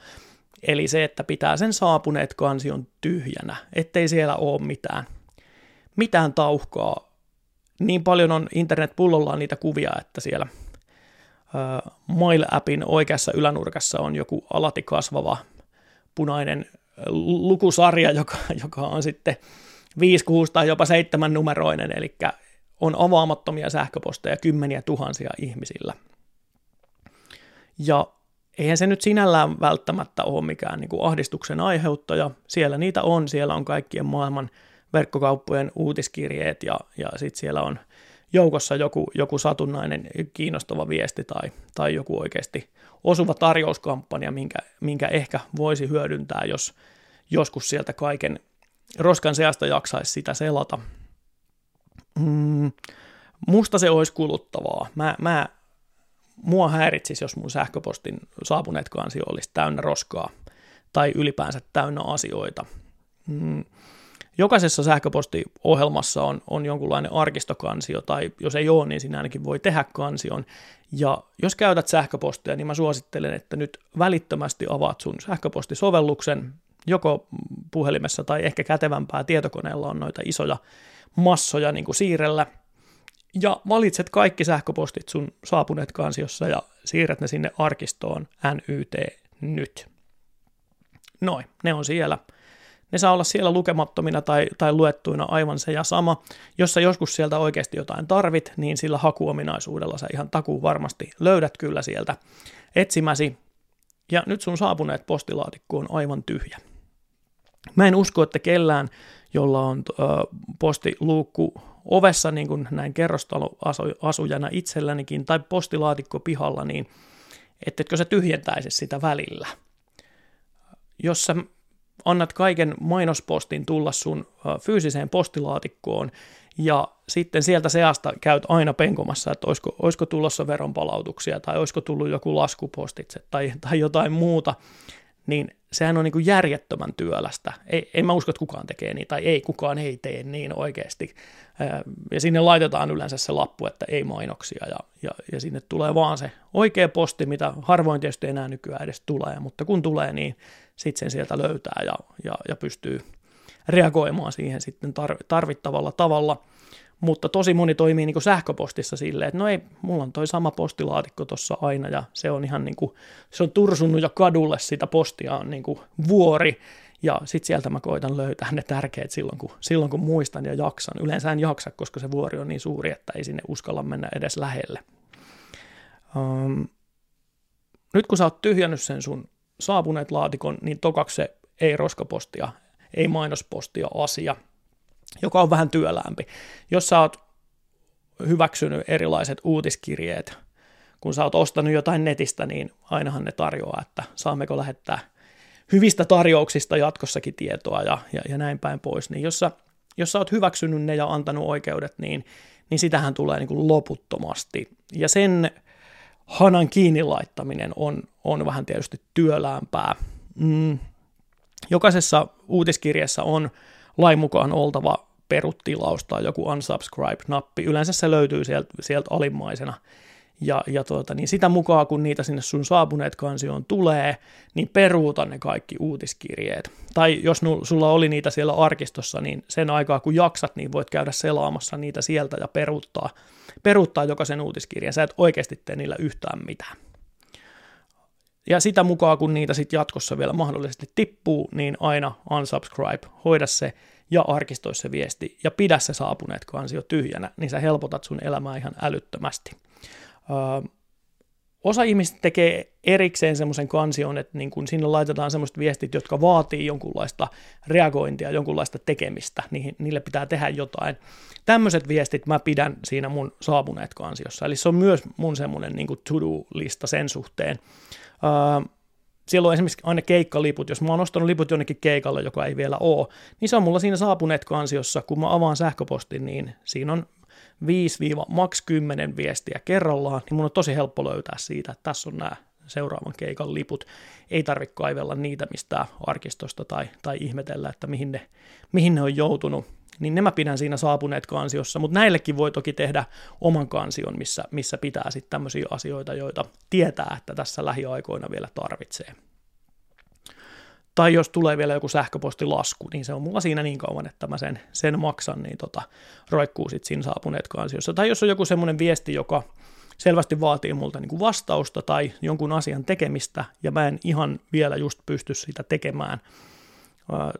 eli se, että pitää sen saapuneet kansion tyhjänä, ettei siellä ole mitään, mitään tauhkaa. Niin paljon on internet pullollaan niitä kuvia, että siellä – Mail-appin oikeassa ylänurkassa on joku alati kasvava punainen lukusarja, joka, joka on sitten 5, 6 tai jopa 7 numeroinen, eli on avaamattomia sähköposteja kymmeniä tuhansia ihmisillä. Ja eihän se nyt sinällään välttämättä ole mikään niin kuin ahdistuksen aiheuttaja. Siellä niitä on, siellä on kaikkien maailman verkkokauppojen uutiskirjeet ja, ja sitten siellä on joukossa joku, joku satunnainen kiinnostava viesti tai, tai joku oikeasti osuva tarjouskampanja, minkä, minkä ehkä voisi hyödyntää, jos joskus sieltä kaiken roskan seasta jaksaisi sitä selata. Mm, musta se olisi kuluttavaa. Mä, mä, mua häiritsisi, jos mun sähköpostin saapuneet kansio olisi täynnä roskaa tai ylipäänsä täynnä asioita. Mm, jokaisessa sähköpostiohjelmassa on, on jonkunlainen arkistokansio, tai jos ei ole, niin sinä ainakin voi tehdä kansion. Ja jos käytät sähköpostia, niin mä suosittelen, että nyt välittömästi avaat sun sähköpostisovelluksen, joko puhelimessa tai ehkä kätevämpää tietokoneella on noita isoja massoja niin kuin siirrellä, ja valitset kaikki sähköpostit sun saapuneet kansiossa ja siirrät ne sinne arkistoon NYT nyt. Noin, ne on siellä ne saa olla siellä lukemattomina tai, tai luettuina aivan se ja sama. Jos sä joskus sieltä oikeasti jotain tarvit, niin sillä hakuominaisuudella sä ihan takuu varmasti löydät kyllä sieltä etsimäsi. Ja nyt sun saapuneet postilaatikko on aivan tyhjä. Mä en usko, että kellään, jolla on ö, postiluukku ovessa, niin kuin näin kerrostaloasujana itsellänikin, tai postilaatikko pihalla, niin ettetkö sä tyhjentäisi sitä välillä. Jos sä annat kaiken mainospostin tulla sun fyysiseen postilaatikkoon ja sitten sieltä seasta käyt aina penkomassa, että olisiko, olisiko tulossa veronpalautuksia tai olisiko tullut joku laskupostitse tai, tai jotain muuta, niin sehän on niin kuin järjettömän työlästä. Ei, en mä usko, että kukaan tekee niin, tai ei, kukaan ei tee niin oikeasti. Ja sinne laitetaan yleensä se lappu, että ei mainoksia, ja, ja, ja sinne tulee vaan se oikea posti, mitä harvoin tietysti enää nykyään edes tulee, mutta kun tulee, niin sitten sen sieltä löytää ja, ja, ja pystyy reagoimaan siihen sitten tarvittavalla tavalla. Mutta tosi moni toimii niin kuin sähköpostissa silleen, että no ei, mulla on toi sama postilaatikko tuossa aina ja se on ihan niin kuin, se on tursunut jo kadulle sitä postia on niin kuin vuori ja sitten sieltä mä koitan löytää ne tärkeät silloin kun, silloin kun muistan ja jaksan. Yleensä en jaksa, koska se vuori on niin suuri, että ei sinne uskalla mennä edes lähelle. Um, nyt kun sä oot tyhjännyt sen sun saapuneet laatikon, niin tokaksi se ei roskapostia, ei mainospostia asia, joka on vähän työlämpi. Jos sä oot hyväksynyt erilaiset uutiskirjeet, kun sä oot ostanut jotain netistä, niin ainahan ne tarjoaa, että saammeko lähettää hyvistä tarjouksista jatkossakin tietoa ja, ja, ja näin päin pois. Niin jos sä, jos sä oot hyväksynyt ne ja antanut oikeudet, niin, niin sitähän tulee niin kuin loputtomasti. Ja sen hanan kiinni laittaminen on, on vähän tietysti työläämpää. Mm. Jokaisessa uutiskirjassa on lain mukaan oltava peruttilaus tai joku unsubscribe-nappi. Yleensä se löytyy sieltä, sieltä alimmaisena. Ja, ja tuota, niin sitä mukaan, kun niitä sinne sun saapuneet kansioon tulee, niin peruuta ne kaikki uutiskirjeet. Tai jos nu, sulla oli niitä siellä arkistossa, niin sen aikaa kun jaksat, niin voit käydä selaamassa niitä sieltä ja peruuttaa, peruuttaa jokaisen uutiskirjan. Sä et oikeasti tee niillä yhtään mitään. Ja sitä mukaan, kun niitä sitten jatkossa vielä mahdollisesti tippuu, niin aina unsubscribe, hoida se ja arkistoi se viesti ja pidä se saapuneet kansio tyhjänä, niin sä helpotat sun elämää ihan älyttömästi. Osa ihmistä tekee erikseen semmoisen kansion, että niin kun sinne laitetaan semmoiset viestit, jotka vaatii jonkunlaista reagointia, jonkunlaista tekemistä, niin niille pitää tehdä jotain. Tämmöiset viestit mä pidän siinä mun saapuneet kansiossa, eli se on myös mun semmoinen niin to-do-lista sen suhteen. Öö, siellä on esimerkiksi aina keikkaliput, jos mä oon ostanut liput jonnekin keikalle, joka ei vielä ole, niin se on mulla siinä saapuneet kansiossa, kun mä avaan sähköpostin, niin siinä on 5-maks 10 viestiä kerrallaan, niin mun on tosi helppo löytää siitä, että tässä on nämä seuraavan keikan liput. Ei tarvitse kaivella niitä mistään arkistosta tai, tai ihmetellä, että mihin ne, mihin ne on joutunut. Niin nämä pidän siinä saapuneet kansiossa, mutta näillekin voi toki tehdä oman kansion, missä, missä pitää sitten tämmöisiä asioita, joita tietää, että tässä lähiaikoina vielä tarvitsee. Tai jos tulee vielä joku sähköpostilasku, niin se on mulla siinä niin kauan, että mä sen, sen maksan, niin tota, roikkuu sitten siinä saapuneet kansiossa. Tai jos on joku semmoinen viesti, joka selvästi vaatii multa niin kuin vastausta tai jonkun asian tekemistä, ja mä en ihan vielä just pysty sitä tekemään.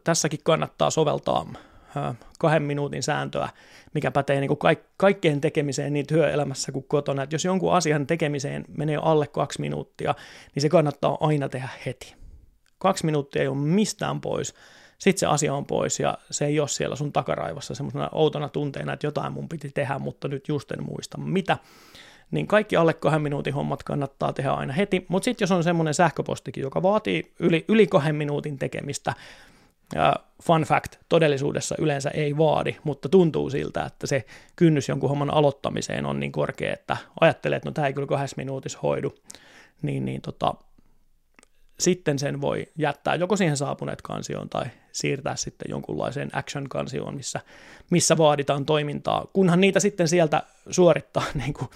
Tässäkin kannattaa soveltaa kahden minuutin sääntöä, mikä pätee niin kuin kaik- kaikkeen tekemiseen niin työelämässä kuin kotona. Että jos jonkun asian tekemiseen menee alle kaksi minuuttia, niin se kannattaa aina tehdä heti. Kaksi minuuttia ei ole mistään pois, sitten se asia on pois ja se ei ole siellä sun takaraivossa semmoisena outona tunteena, että jotain mun piti tehdä, mutta nyt just en muista mitä. Niin kaikki alle kahden minuutin hommat kannattaa tehdä aina heti, mutta sitten jos on semmoinen sähköpostikin, joka vaatii yli, yli kahden minuutin tekemistä, fun fact, todellisuudessa yleensä ei vaadi, mutta tuntuu siltä, että se kynnys jonkun homman aloittamiseen on niin korkea, että ajattelee, että no tämä ei kyllä kahdessa minuutissa hoidu, niin, niin tota, sitten sen voi jättää joko siihen saapuneet kansioon tai siirtää sitten jonkunlaiseen action-kansioon, missä, missä vaaditaan toimintaa, kunhan niitä sitten sieltä suorittaa niin kuin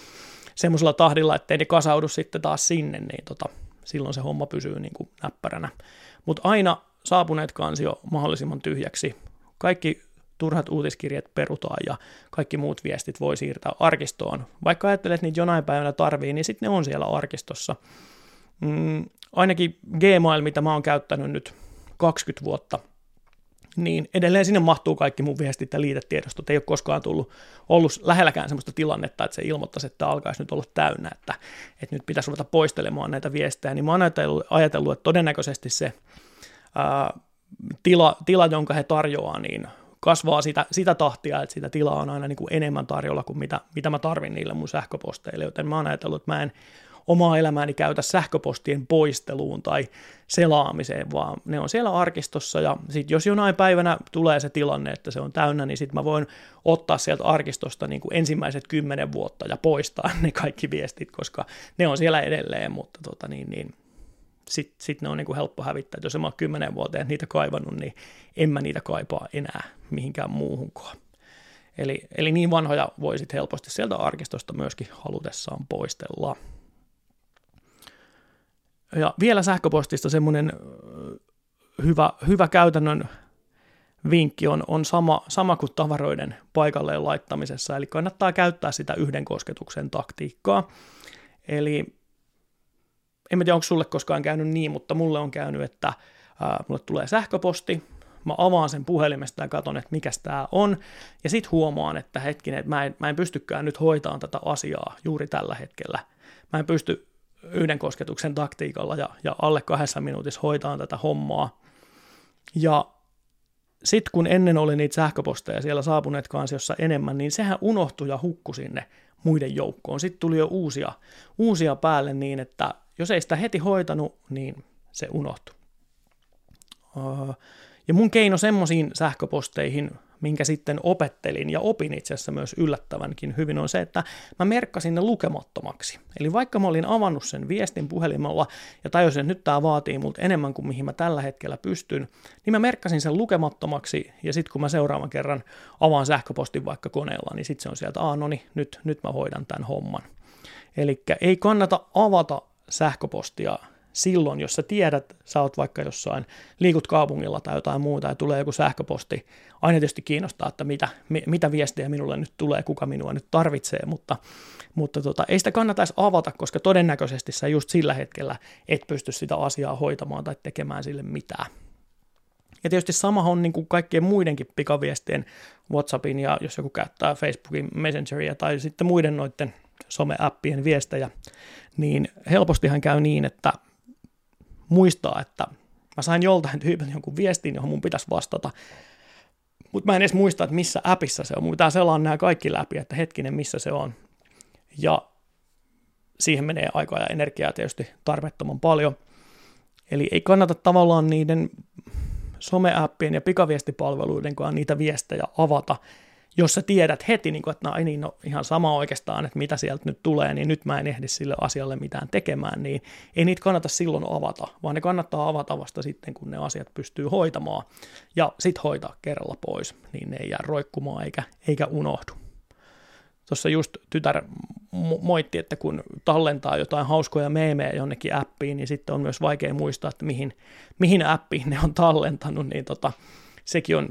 semmoisella tahdilla, ettei ne kasaudu sitten taas sinne, niin tota, silloin se homma pysyy niin kuin näppäränä. Mutta aina saapuneet kansio mahdollisimman tyhjäksi. Kaikki turhat uutiskirjat perutaan ja kaikki muut viestit voi siirtää arkistoon. Vaikka ajattelet, että niitä jonain päivänä tarvii, niin sitten ne on siellä arkistossa. Mm, ainakin Gmail, mitä mä oon käyttänyt nyt 20 vuotta, niin edelleen sinne mahtuu kaikki mun viestit ja liitetiedostot. Ei ole koskaan tullut, ollut lähelläkään sellaista tilannetta, että se ilmoittaisi, että alkaisi nyt olla täynnä, että, että nyt pitäisi ruveta poistelemaan näitä viestejä. Niin mä oon ajatellut, ajatellut että todennäköisesti se ää, tila, tila, jonka he tarjoaa, niin kasvaa sitä, sitä tahtia, että sitä tilaa on aina niin kuin enemmän tarjolla kuin mitä, mitä mä tarvin niille mun sähköposteille, joten mä oon ajatellut, että mä en omaa elämääni käytä sähköpostien poisteluun tai selaamiseen, vaan ne on siellä arkistossa ja sitten jos jonain päivänä tulee se tilanne, että se on täynnä, niin sitten mä voin ottaa sieltä arkistosta niin kuin ensimmäiset kymmenen vuotta ja poistaa ne kaikki viestit, koska ne on siellä edelleen, mutta tota niin, niin sitten sit ne on niin kuin helppo hävittää. Jos mä oon kymmenen vuoteen niitä kaivannut, niin en mä niitä kaipaa enää mihinkään muuhunkaan. Eli, eli niin vanhoja voisit helposti sieltä arkistosta myöskin halutessaan poistella. Ja vielä sähköpostista semmoinen hyvä, hyvä käytännön vinkki on, on sama, sama kuin tavaroiden paikalleen laittamisessa, eli kannattaa käyttää sitä yhden kosketuksen taktiikkaa. Eli en tiedä, onko sulle koskaan käynyt niin, mutta mulle on käynyt, että ää, mulle tulee sähköposti, mä avaan sen puhelimesta ja katson, että mikä tämä on, ja sitten huomaan, että hetkinen, että mä en, mä en pystykään nyt hoitamaan tätä asiaa juuri tällä hetkellä. Mä en pysty yhden kosketuksen taktiikalla ja, ja alle kahdessa minuutissa hoitaa tätä hommaa. Ja sitten kun ennen oli niitä sähköposteja siellä saapuneet kansiossa enemmän, niin sehän unohtui ja hukkui sinne muiden joukkoon. Sitten tuli jo uusia, uusia päälle niin, että jos ei sitä heti hoitanut, niin se unohtui. Ja mun keino semmoisiin sähköposteihin, minkä sitten opettelin ja opin itse asiassa myös yllättävänkin hyvin, on se, että mä merkkasin ne lukemattomaksi. Eli vaikka mä olin avannut sen viestin puhelimella ja tajusin, että nyt tämä vaatii multa enemmän kuin mihin mä tällä hetkellä pystyn, niin mä merkkasin sen lukemattomaksi ja sitten kun mä seuraavan kerran avaan sähköpostin vaikka koneella, niin sitten se on sieltä, aa no niin, nyt, nyt mä hoidan tämän homman. Eli ei kannata avata sähköpostia silloin, jos sä tiedät, sä oot vaikka jossain, liikut kaupungilla tai jotain muuta ja tulee joku sähköposti, aina tietysti kiinnostaa, että mitä, mitä viestejä minulle nyt tulee, kuka minua nyt tarvitsee, mutta, mutta tota, ei sitä kannata avata, koska todennäköisesti sä just sillä hetkellä et pysty sitä asiaa hoitamaan tai tekemään sille mitään. Ja tietysti sama on niin kuin kaikkien muidenkin pikaviestien WhatsAppin ja jos joku käyttää Facebookin Messengeria tai sitten muiden noiden someappien viestejä, niin helpostihan käy niin, että muistaa, että mä sain joltain tyypiltä jonkun viestin, johon mun pitäisi vastata, mutta mä en edes muista, että missä appissa se on. Mun pitää selaa nämä kaikki läpi, että hetkinen, missä se on. Ja siihen menee aikaa ja energiaa tietysti tarvettoman paljon. Eli ei kannata tavallaan niiden someappien ja pikaviestipalveluidenkaan niitä viestejä avata, jos sä tiedät heti, niin kuin, että no, niin, no, ihan sama oikeastaan, että mitä sieltä nyt tulee, niin nyt mä en ehdi sille asialle mitään tekemään, niin ei niitä kannata silloin avata, vaan ne kannattaa avata vasta sitten, kun ne asiat pystyy hoitamaan, ja sit hoitaa kerralla pois, niin ne ei jää roikkumaan eikä, eikä unohdu. Tuossa just tytär moitti, että kun tallentaa jotain hauskoja meemejä jonnekin appiin, niin sitten on myös vaikea muistaa, että mihin, mihin appiin ne on tallentanut, niin tota, sekin on,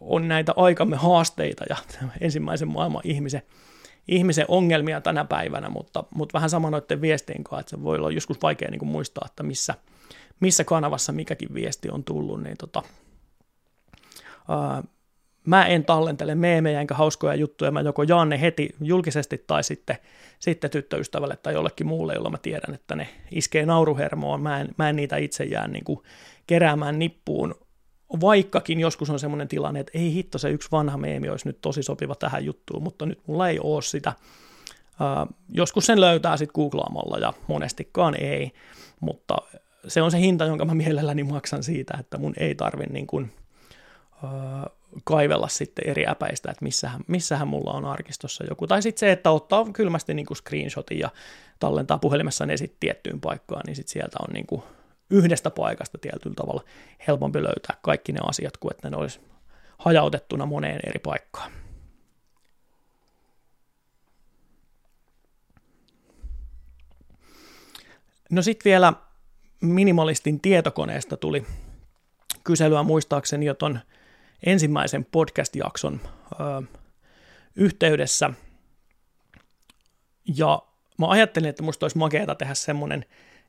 on näitä aikamme haasteita ja ensimmäisen maailman ihmisen, ihmisen ongelmia tänä päivänä, mutta, mutta vähän sama noiden viestien kanssa, että se voi olla joskus vaikea niin kuin muistaa, että missä, missä kanavassa mikäkin viesti on tullut, niin tota, ää, mä en tallentele meemejä enkä hauskoja juttuja, mä joko jaan ne heti julkisesti tai sitten, sitten tyttöystävälle tai jollekin muulle, jolla mä tiedän, että ne iskee nauruhermoon, mä en, mä en niitä itse jää niin kuin keräämään nippuun vaikkakin joskus on semmoinen tilanne, että ei hitto, se yksi vanha meemi olisi nyt tosi sopiva tähän juttuun, mutta nyt mulla ei ole sitä. Joskus sen löytää sitten googlaamalla ja monestikaan ei, mutta se on se hinta, jonka mä mielelläni maksan siitä, että mun ei tarvi niin kuin, uh, kaivella sitten eri äpäistä, että missähän, missähän mulla on arkistossa joku. Tai sitten se, että ottaa kylmästi niin kuin screenshotin ja tallentaa puhelimessa ne sitten tiettyyn paikkaan, niin sitten sieltä on niin kuin yhdestä paikasta tietyllä tavalla helpompi löytää kaikki ne asiat, kuin että ne olisi hajautettuna moneen eri paikkaan. No sitten vielä minimalistin tietokoneesta tuli kyselyä muistaakseni jo ton ensimmäisen podcast-jakson ö, yhteydessä. Ja mä ajattelin, että musta olisi makeata tehdä semmoinen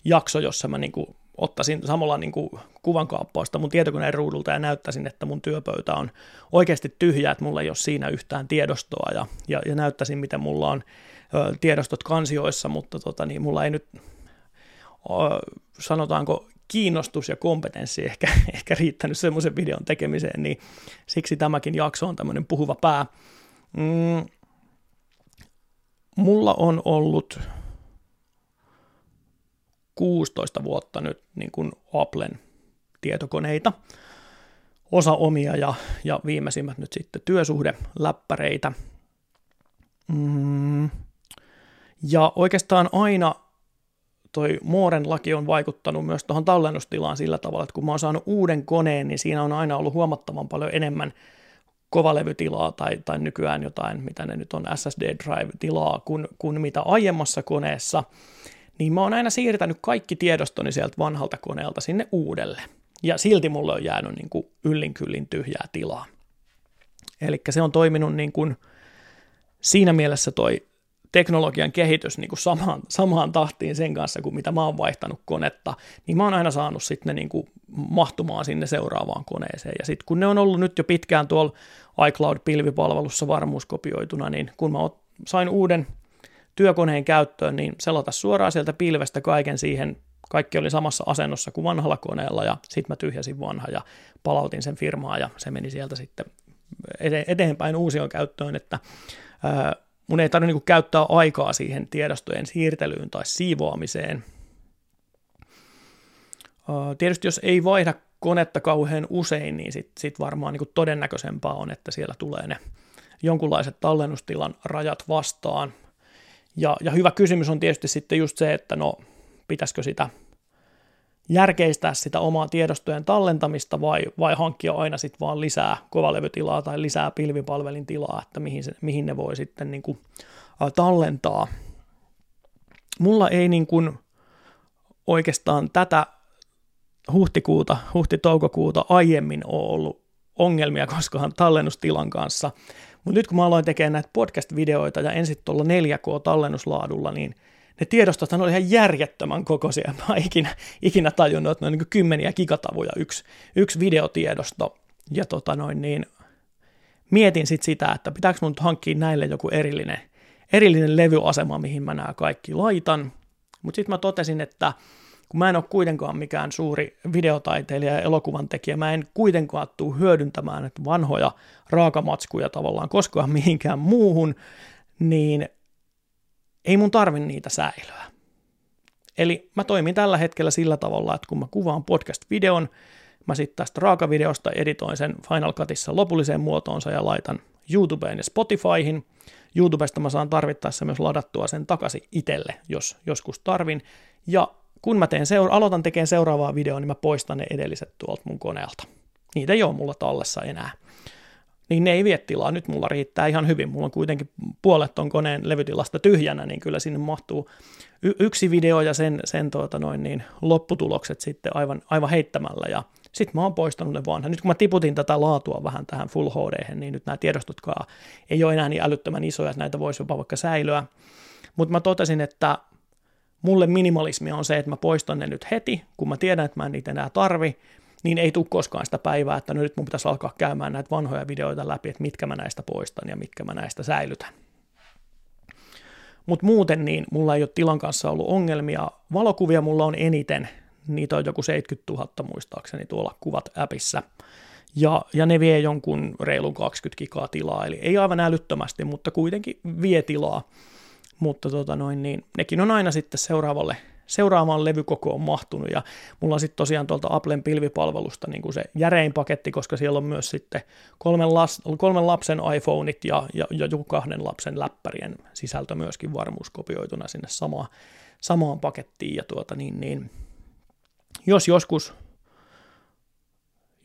jakso, jossa mä niinku ottaisin samalla niin kuin kuvankaappausta mun tietokoneen ruudulta ja näyttäisin, että mun työpöytä on oikeasti tyhjä, että mulla ei ole siinä yhtään tiedostoa ja, ja, ja näyttäisin, miten mulla on ö, tiedostot kansioissa, mutta tota, niin mulla ei nyt ö, sanotaanko kiinnostus ja kompetenssi ehkä, ehkä riittänyt semmoisen videon tekemiseen, niin siksi tämäkin jakso on tämmöinen puhuva pää. Mm, mulla on ollut 16 vuotta nyt niin kuin Applen tietokoneita, osa omia ja, ja viimeisimmät nyt sitten työsuhdeläppäreitä. Mm. Ja oikeastaan aina toi Mooren laki on vaikuttanut myös tuohon tallennustilaan sillä tavalla, että kun mä oon saanut uuden koneen, niin siinä on aina ollut huomattavan paljon enemmän kovalevytilaa tai, tai nykyään jotain, mitä ne nyt on, SSD drive-tilaa, kuin, kuin mitä aiemmassa koneessa niin mä oon aina siirtänyt kaikki tiedostoni sieltä vanhalta koneelta sinne uudelle. Ja silti mulle on jäänyt niin kuin yllin kyllin tyhjää tilaa. Eli se on toiminut niin kuin siinä mielessä toi teknologian kehitys niin kuin samaan, samaan tahtiin sen kanssa kuin mitä mä oon vaihtanut konetta, niin mä oon aina saanut sitten ne niin kuin mahtumaan sinne seuraavaan koneeseen. Ja sitten kun ne on ollut nyt jo pitkään tuolla iCloud-pilvipalvelussa varmuuskopioituna, niin kun mä sain uuden työkoneen käyttöön, niin selata suoraan sieltä pilvestä kaiken siihen, kaikki oli samassa asennossa kuin vanhalla koneella ja sitten mä tyhjäsin vanha ja palautin sen firmaa ja se meni sieltä sitten eteenpäin uusion käyttöön, että mun ei tarvitse niin käyttää aikaa siihen tiedostojen siirtelyyn tai siivoamiseen. Tietysti jos ei vaihda konetta kauhean usein, niin sitten sit varmaan niin todennäköisempää on, että siellä tulee ne jonkunlaiset tallennustilan rajat vastaan. Ja, ja hyvä kysymys on tietysti sitten just se, että no pitäisikö sitä järkeistää sitä omaa tiedostojen tallentamista vai, vai hankkia aina sitten vaan lisää kovalevytilaa tai lisää pilvipalvelin tilaa, että mihin, se, mihin ne voi sitten niin kuin, tallentaa. Mulla ei niin kuin oikeastaan tätä huhtikuuta, huhti-toukokuuta aiemmin ole ollut ongelmia koskaan tallennustilan kanssa, mutta nyt kun mä aloin tekemään näitä podcast-videoita ja ensin tuolla 4K-tallennuslaadulla, niin ne tiedostot oli ihan järjettömän kokoisia. Mä oon ikinä, ikinä tajunnut, että ne on niin kymmeniä gigatavuja yksi, yksi videotiedosto. Ja tota noin, niin mietin sitten sitä, että pitääkö mun hankkia näille joku erillinen, erillinen levyasema, mihin mä nämä kaikki laitan. Mutta sitten mä totesin, että kun mä en ole kuitenkaan mikään suuri videotaiteilija ja elokuvan tekijä, mä en kuitenkaan tule hyödyntämään että vanhoja raakamatskuja tavallaan koskaan mihinkään muuhun, niin ei mun tarvi niitä säilyä. Eli mä toimin tällä hetkellä sillä tavalla, että kun mä kuvaan podcast-videon, mä sitten tästä raakavideosta editoin sen Final Cutissa lopulliseen muotoonsa ja laitan YouTubeen ja Spotifyhin. YouTubesta mä saan tarvittaessa myös ladattua sen takaisin itselle, jos joskus tarvin. Ja kun mä teen seura- aloitan tekemään seuraavaa videoa, niin mä poistan ne edelliset tuolta mun koneelta. Niitä ei ole mulla tallessa enää. Niin ne ei vie tilaa. Nyt mulla riittää ihan hyvin. Mulla on kuitenkin puolet ton koneen levytilasta tyhjänä, niin kyllä sinne mahtuu y- yksi video ja sen, sen tuota noin niin, lopputulokset sitten aivan, aivan heittämällä. Ja sitten mä oon poistanut ne vanha. Nyt kun mä tiputin tätä laatua vähän tähän Full HD, niin nyt nämä tiedostotkaan ei ole enää niin älyttömän isoja, että näitä voisi jopa vaikka säilyä. Mutta mä totesin, että mulle minimalismi on se, että mä poistan ne nyt heti, kun mä tiedän, että mä en niitä enää tarvi, niin ei tule koskaan sitä päivää, että no nyt mun pitäisi alkaa käymään näitä vanhoja videoita läpi, että mitkä mä näistä poistan ja mitkä mä näistä säilytän. Mutta muuten niin mulla ei ole tilan kanssa ollut ongelmia. Valokuvia mulla on eniten, niitä on joku 70 000 muistaakseni tuolla kuvat-appissa. Ja, ja ne vie jonkun reilun 20 gigaa tilaa, eli ei aivan älyttömästi, mutta kuitenkin vie tilaa mutta tota noin, niin nekin on aina sitten seuraavalle, seuraavaan levykokoon mahtunut, ja mulla on sitten tosiaan tuolta Applen pilvipalvelusta niin kuin se järein paketti, koska siellä on myös sitten kolmen, las, kolmen lapsen iPhoneit ja, ja, ja joku kahden lapsen läppärien sisältö myöskin varmuuskopioituna sinne sama, samaan pakettiin, ja tuota niin, niin jos joskus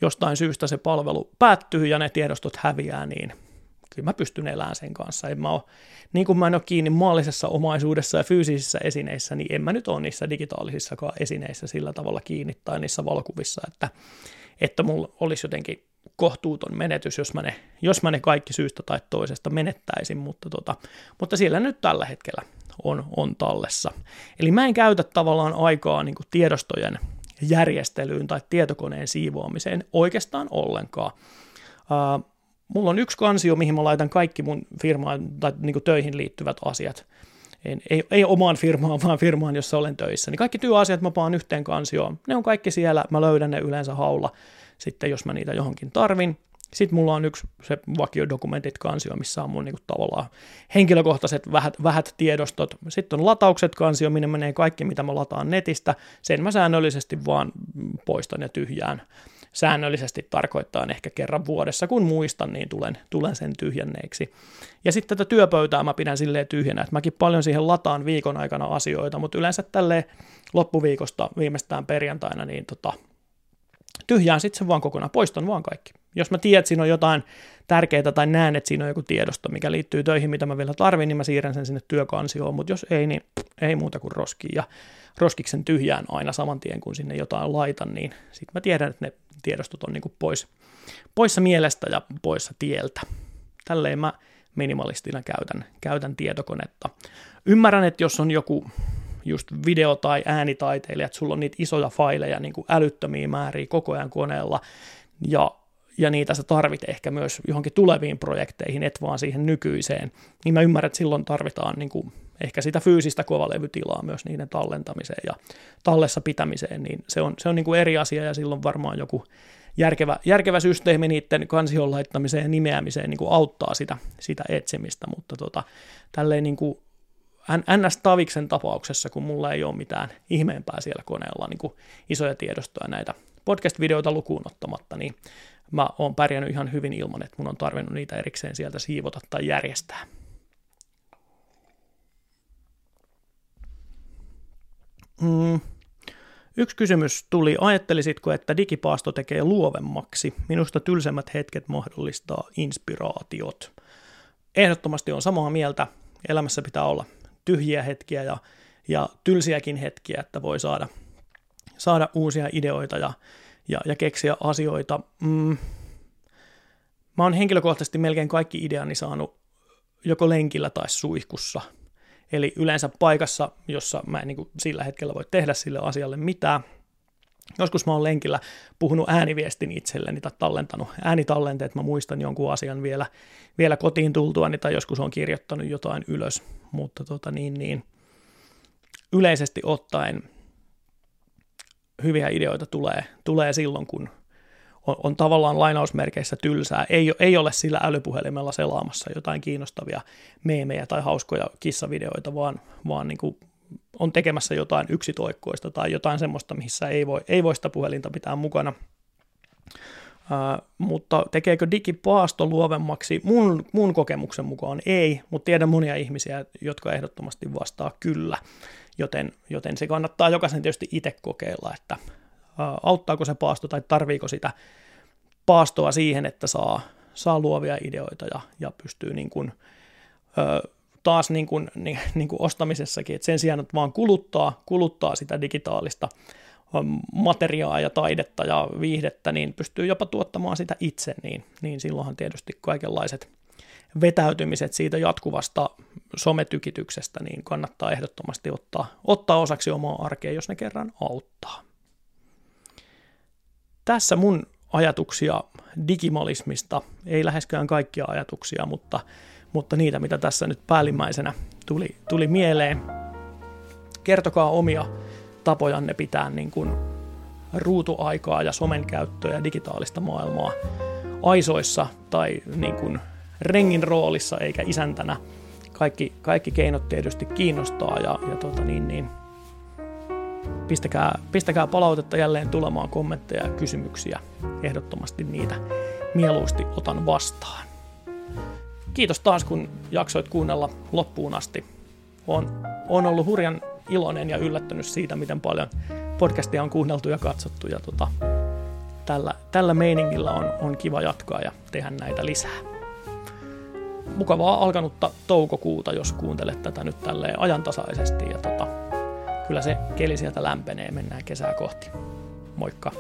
jostain syystä se palvelu päättyy ja ne tiedostot häviää, niin kyllä mä pystyn elämään sen kanssa. En mä ole, niin kuin mä en ole kiinni maallisessa omaisuudessa ja fyysisissä esineissä, niin en mä nyt ole niissä digitaalisissakaan esineissä sillä tavalla kiinni tai niissä valokuvissa, että, että mulla olisi jotenkin kohtuuton menetys, jos mä, ne, jos mä ne kaikki syystä tai toisesta menettäisin, mutta, tota, mutta siellä nyt tällä hetkellä on, on tallessa. Eli mä en käytä tavallaan aikaa niin tiedostojen järjestelyyn tai tietokoneen siivoamiseen oikeastaan ollenkaan. Uh, mulla on yksi kansio, mihin mä laitan kaikki mun firmaan tai niin töihin liittyvät asiat. En, ei, ei omaan firmaan, vaan firmaan, jossa olen töissä. Niin kaikki työasiat mä paan yhteen kansioon. Ne on kaikki siellä, mä löydän ne yleensä haulla sitten, jos mä niitä johonkin tarvin. Sitten mulla on yksi se vakiodokumentit kansio, missä on mun niin kuin, tavallaan henkilökohtaiset vähät, vähät tiedostot. Sitten on lataukset kansio, minne menee kaikki, mitä mä lataan netistä. Sen mä säännöllisesti vaan poistan ja tyhjään säännöllisesti tarkoittaa ehkä kerran vuodessa, kun muistan, niin tulen, tulen sen tyhjänneeksi. Ja sitten tätä työpöytää mä pidän silleen tyhjänä, että mäkin paljon siihen lataan viikon aikana asioita, mutta yleensä tälle loppuviikosta viimeistään perjantaina, niin tota, tyhjään sitten sen vaan kokonaan, poistan vaan kaikki. Jos mä tiedän, että siinä on jotain tärkeää tai näen, että siinä on joku tiedosto, mikä liittyy töihin, mitä mä vielä tarvin, niin mä siirrän sen sinne työkansioon, mutta jos ei, niin ei muuta kuin roskiin. Ja roskiksen tyhjään aina saman tien, kun sinne jotain laitan, niin sitten mä tiedän, että ne tiedostot on niin kuin pois, poissa mielestä ja poissa tieltä. Tälleen mä minimalistina käytän, käytän tietokonetta. Ymmärrän, että jos on joku just video- tai äänitaiteilija, että sulla on niitä isoja faileja niin kuin älyttömiä määriä koko ajan koneella, ja, ja niitä sä tarvit ehkä myös johonkin tuleviin projekteihin, et vaan siihen nykyiseen, niin mä ymmärrän, että silloin tarvitaan niin kuin ehkä sitä fyysistä kovalevytilaa myös niiden tallentamiseen ja tallessa pitämiseen, niin se on, se on niin kuin eri asia ja silloin varmaan joku järkevä, järkevä systeemi niiden kansion laittamiseen ja nimeämiseen niin kuin auttaa sitä, sitä etsimistä, mutta tota, tälleen niin kuin NS Taviksen tapauksessa, kun mulla ei ole mitään ihmeempää siellä koneella, niin kuin isoja tiedostoja näitä podcast-videoita lukuun ottamatta, niin mä oon pärjännyt ihan hyvin ilman, että mun on tarvinnut niitä erikseen sieltä siivota tai järjestää. Mm. Yksi kysymys tuli, ajattelisitko, että digipaasto tekee luovemmaksi? Minusta tylsemmät hetket mahdollistaa inspiraatiot. Ehdottomasti on samaa mieltä. Elämässä pitää olla tyhjiä hetkiä ja, ja tylsiäkin hetkiä, että voi saada, saada uusia ideoita ja, ja, ja keksiä asioita. Mm. Mä oon henkilökohtaisesti melkein kaikki ideani saanut joko lenkillä tai suihkussa – Eli yleensä paikassa, jossa mä en niin kuin sillä hetkellä voi tehdä sille asialle mitään. Joskus mä oon lenkillä puhunut ääniviestin itselleni tai tallentanut äänitallenteet, mä muistan jonkun asian vielä, vielä kotiin tultuani tai joskus on kirjoittanut jotain ylös, mutta tota niin, niin, yleisesti ottaen hyviä ideoita tulee, tulee silloin, kun on, on tavallaan lainausmerkeissä tylsää. Ei, ei ole sillä älypuhelimella selaamassa jotain kiinnostavia meemejä tai hauskoja kissavideoita, vaan, vaan niin kuin on tekemässä jotain yksitoikkoista tai jotain semmoista, missä ei voi, ei voi sitä puhelinta pitää mukana. Uh, mutta tekeekö digipaasto luovemmaksi? Mun, mun kokemuksen mukaan ei, mutta tiedän monia ihmisiä, jotka ehdottomasti vastaa kyllä, joten, joten se kannattaa jokaisen tietysti itse kokeilla, että auttaako se paasto tai tarviiko sitä paastoa siihen, että saa, saa luovia ideoita ja, ja pystyy niin kuin, ö, taas niin kuin, niin, niin kuin ostamisessakin, että sen sijaan, että vaan kuluttaa, kuluttaa sitä digitaalista materiaa ja taidetta ja viihdettä, niin pystyy jopa tuottamaan sitä itse, niin, niin silloinhan tietysti kaikenlaiset vetäytymiset siitä jatkuvasta sometykityksestä, niin kannattaa ehdottomasti ottaa, ottaa osaksi omaa arkea, jos ne kerran auttaa tässä mun ajatuksia digimalismista, ei läheskään kaikkia ajatuksia, mutta, mutta niitä, mitä tässä nyt päällimmäisenä tuli, tuli mieleen. Kertokaa omia tapojanne pitää niin kuin ruutuaikaa ja somen käyttöä ja digitaalista maailmaa aisoissa tai niin kuin rengin roolissa eikä isäntänä. Kaikki, kaikki keinot tietysti kiinnostaa ja, ja tota niin, niin, pistäkää, pistäkää palautetta jälleen tulemaan, kommentteja ja kysymyksiä. Ehdottomasti niitä mieluusti otan vastaan. Kiitos taas, kun jaksoit kuunnella loppuun asti. On, on ollut hurjan iloinen ja yllättynyt siitä, miten paljon podcastia on kuunneltu ja katsottu. Ja tota, tällä, tällä meiningillä on, on kiva jatkaa ja tehdä näitä lisää. Mukavaa alkanutta toukokuuta, jos kuuntelet tätä nyt tälleen ajantasaisesti. Ja tota, kyllä se keli sieltä lämpenee, mennään kesää kohti. Moikka!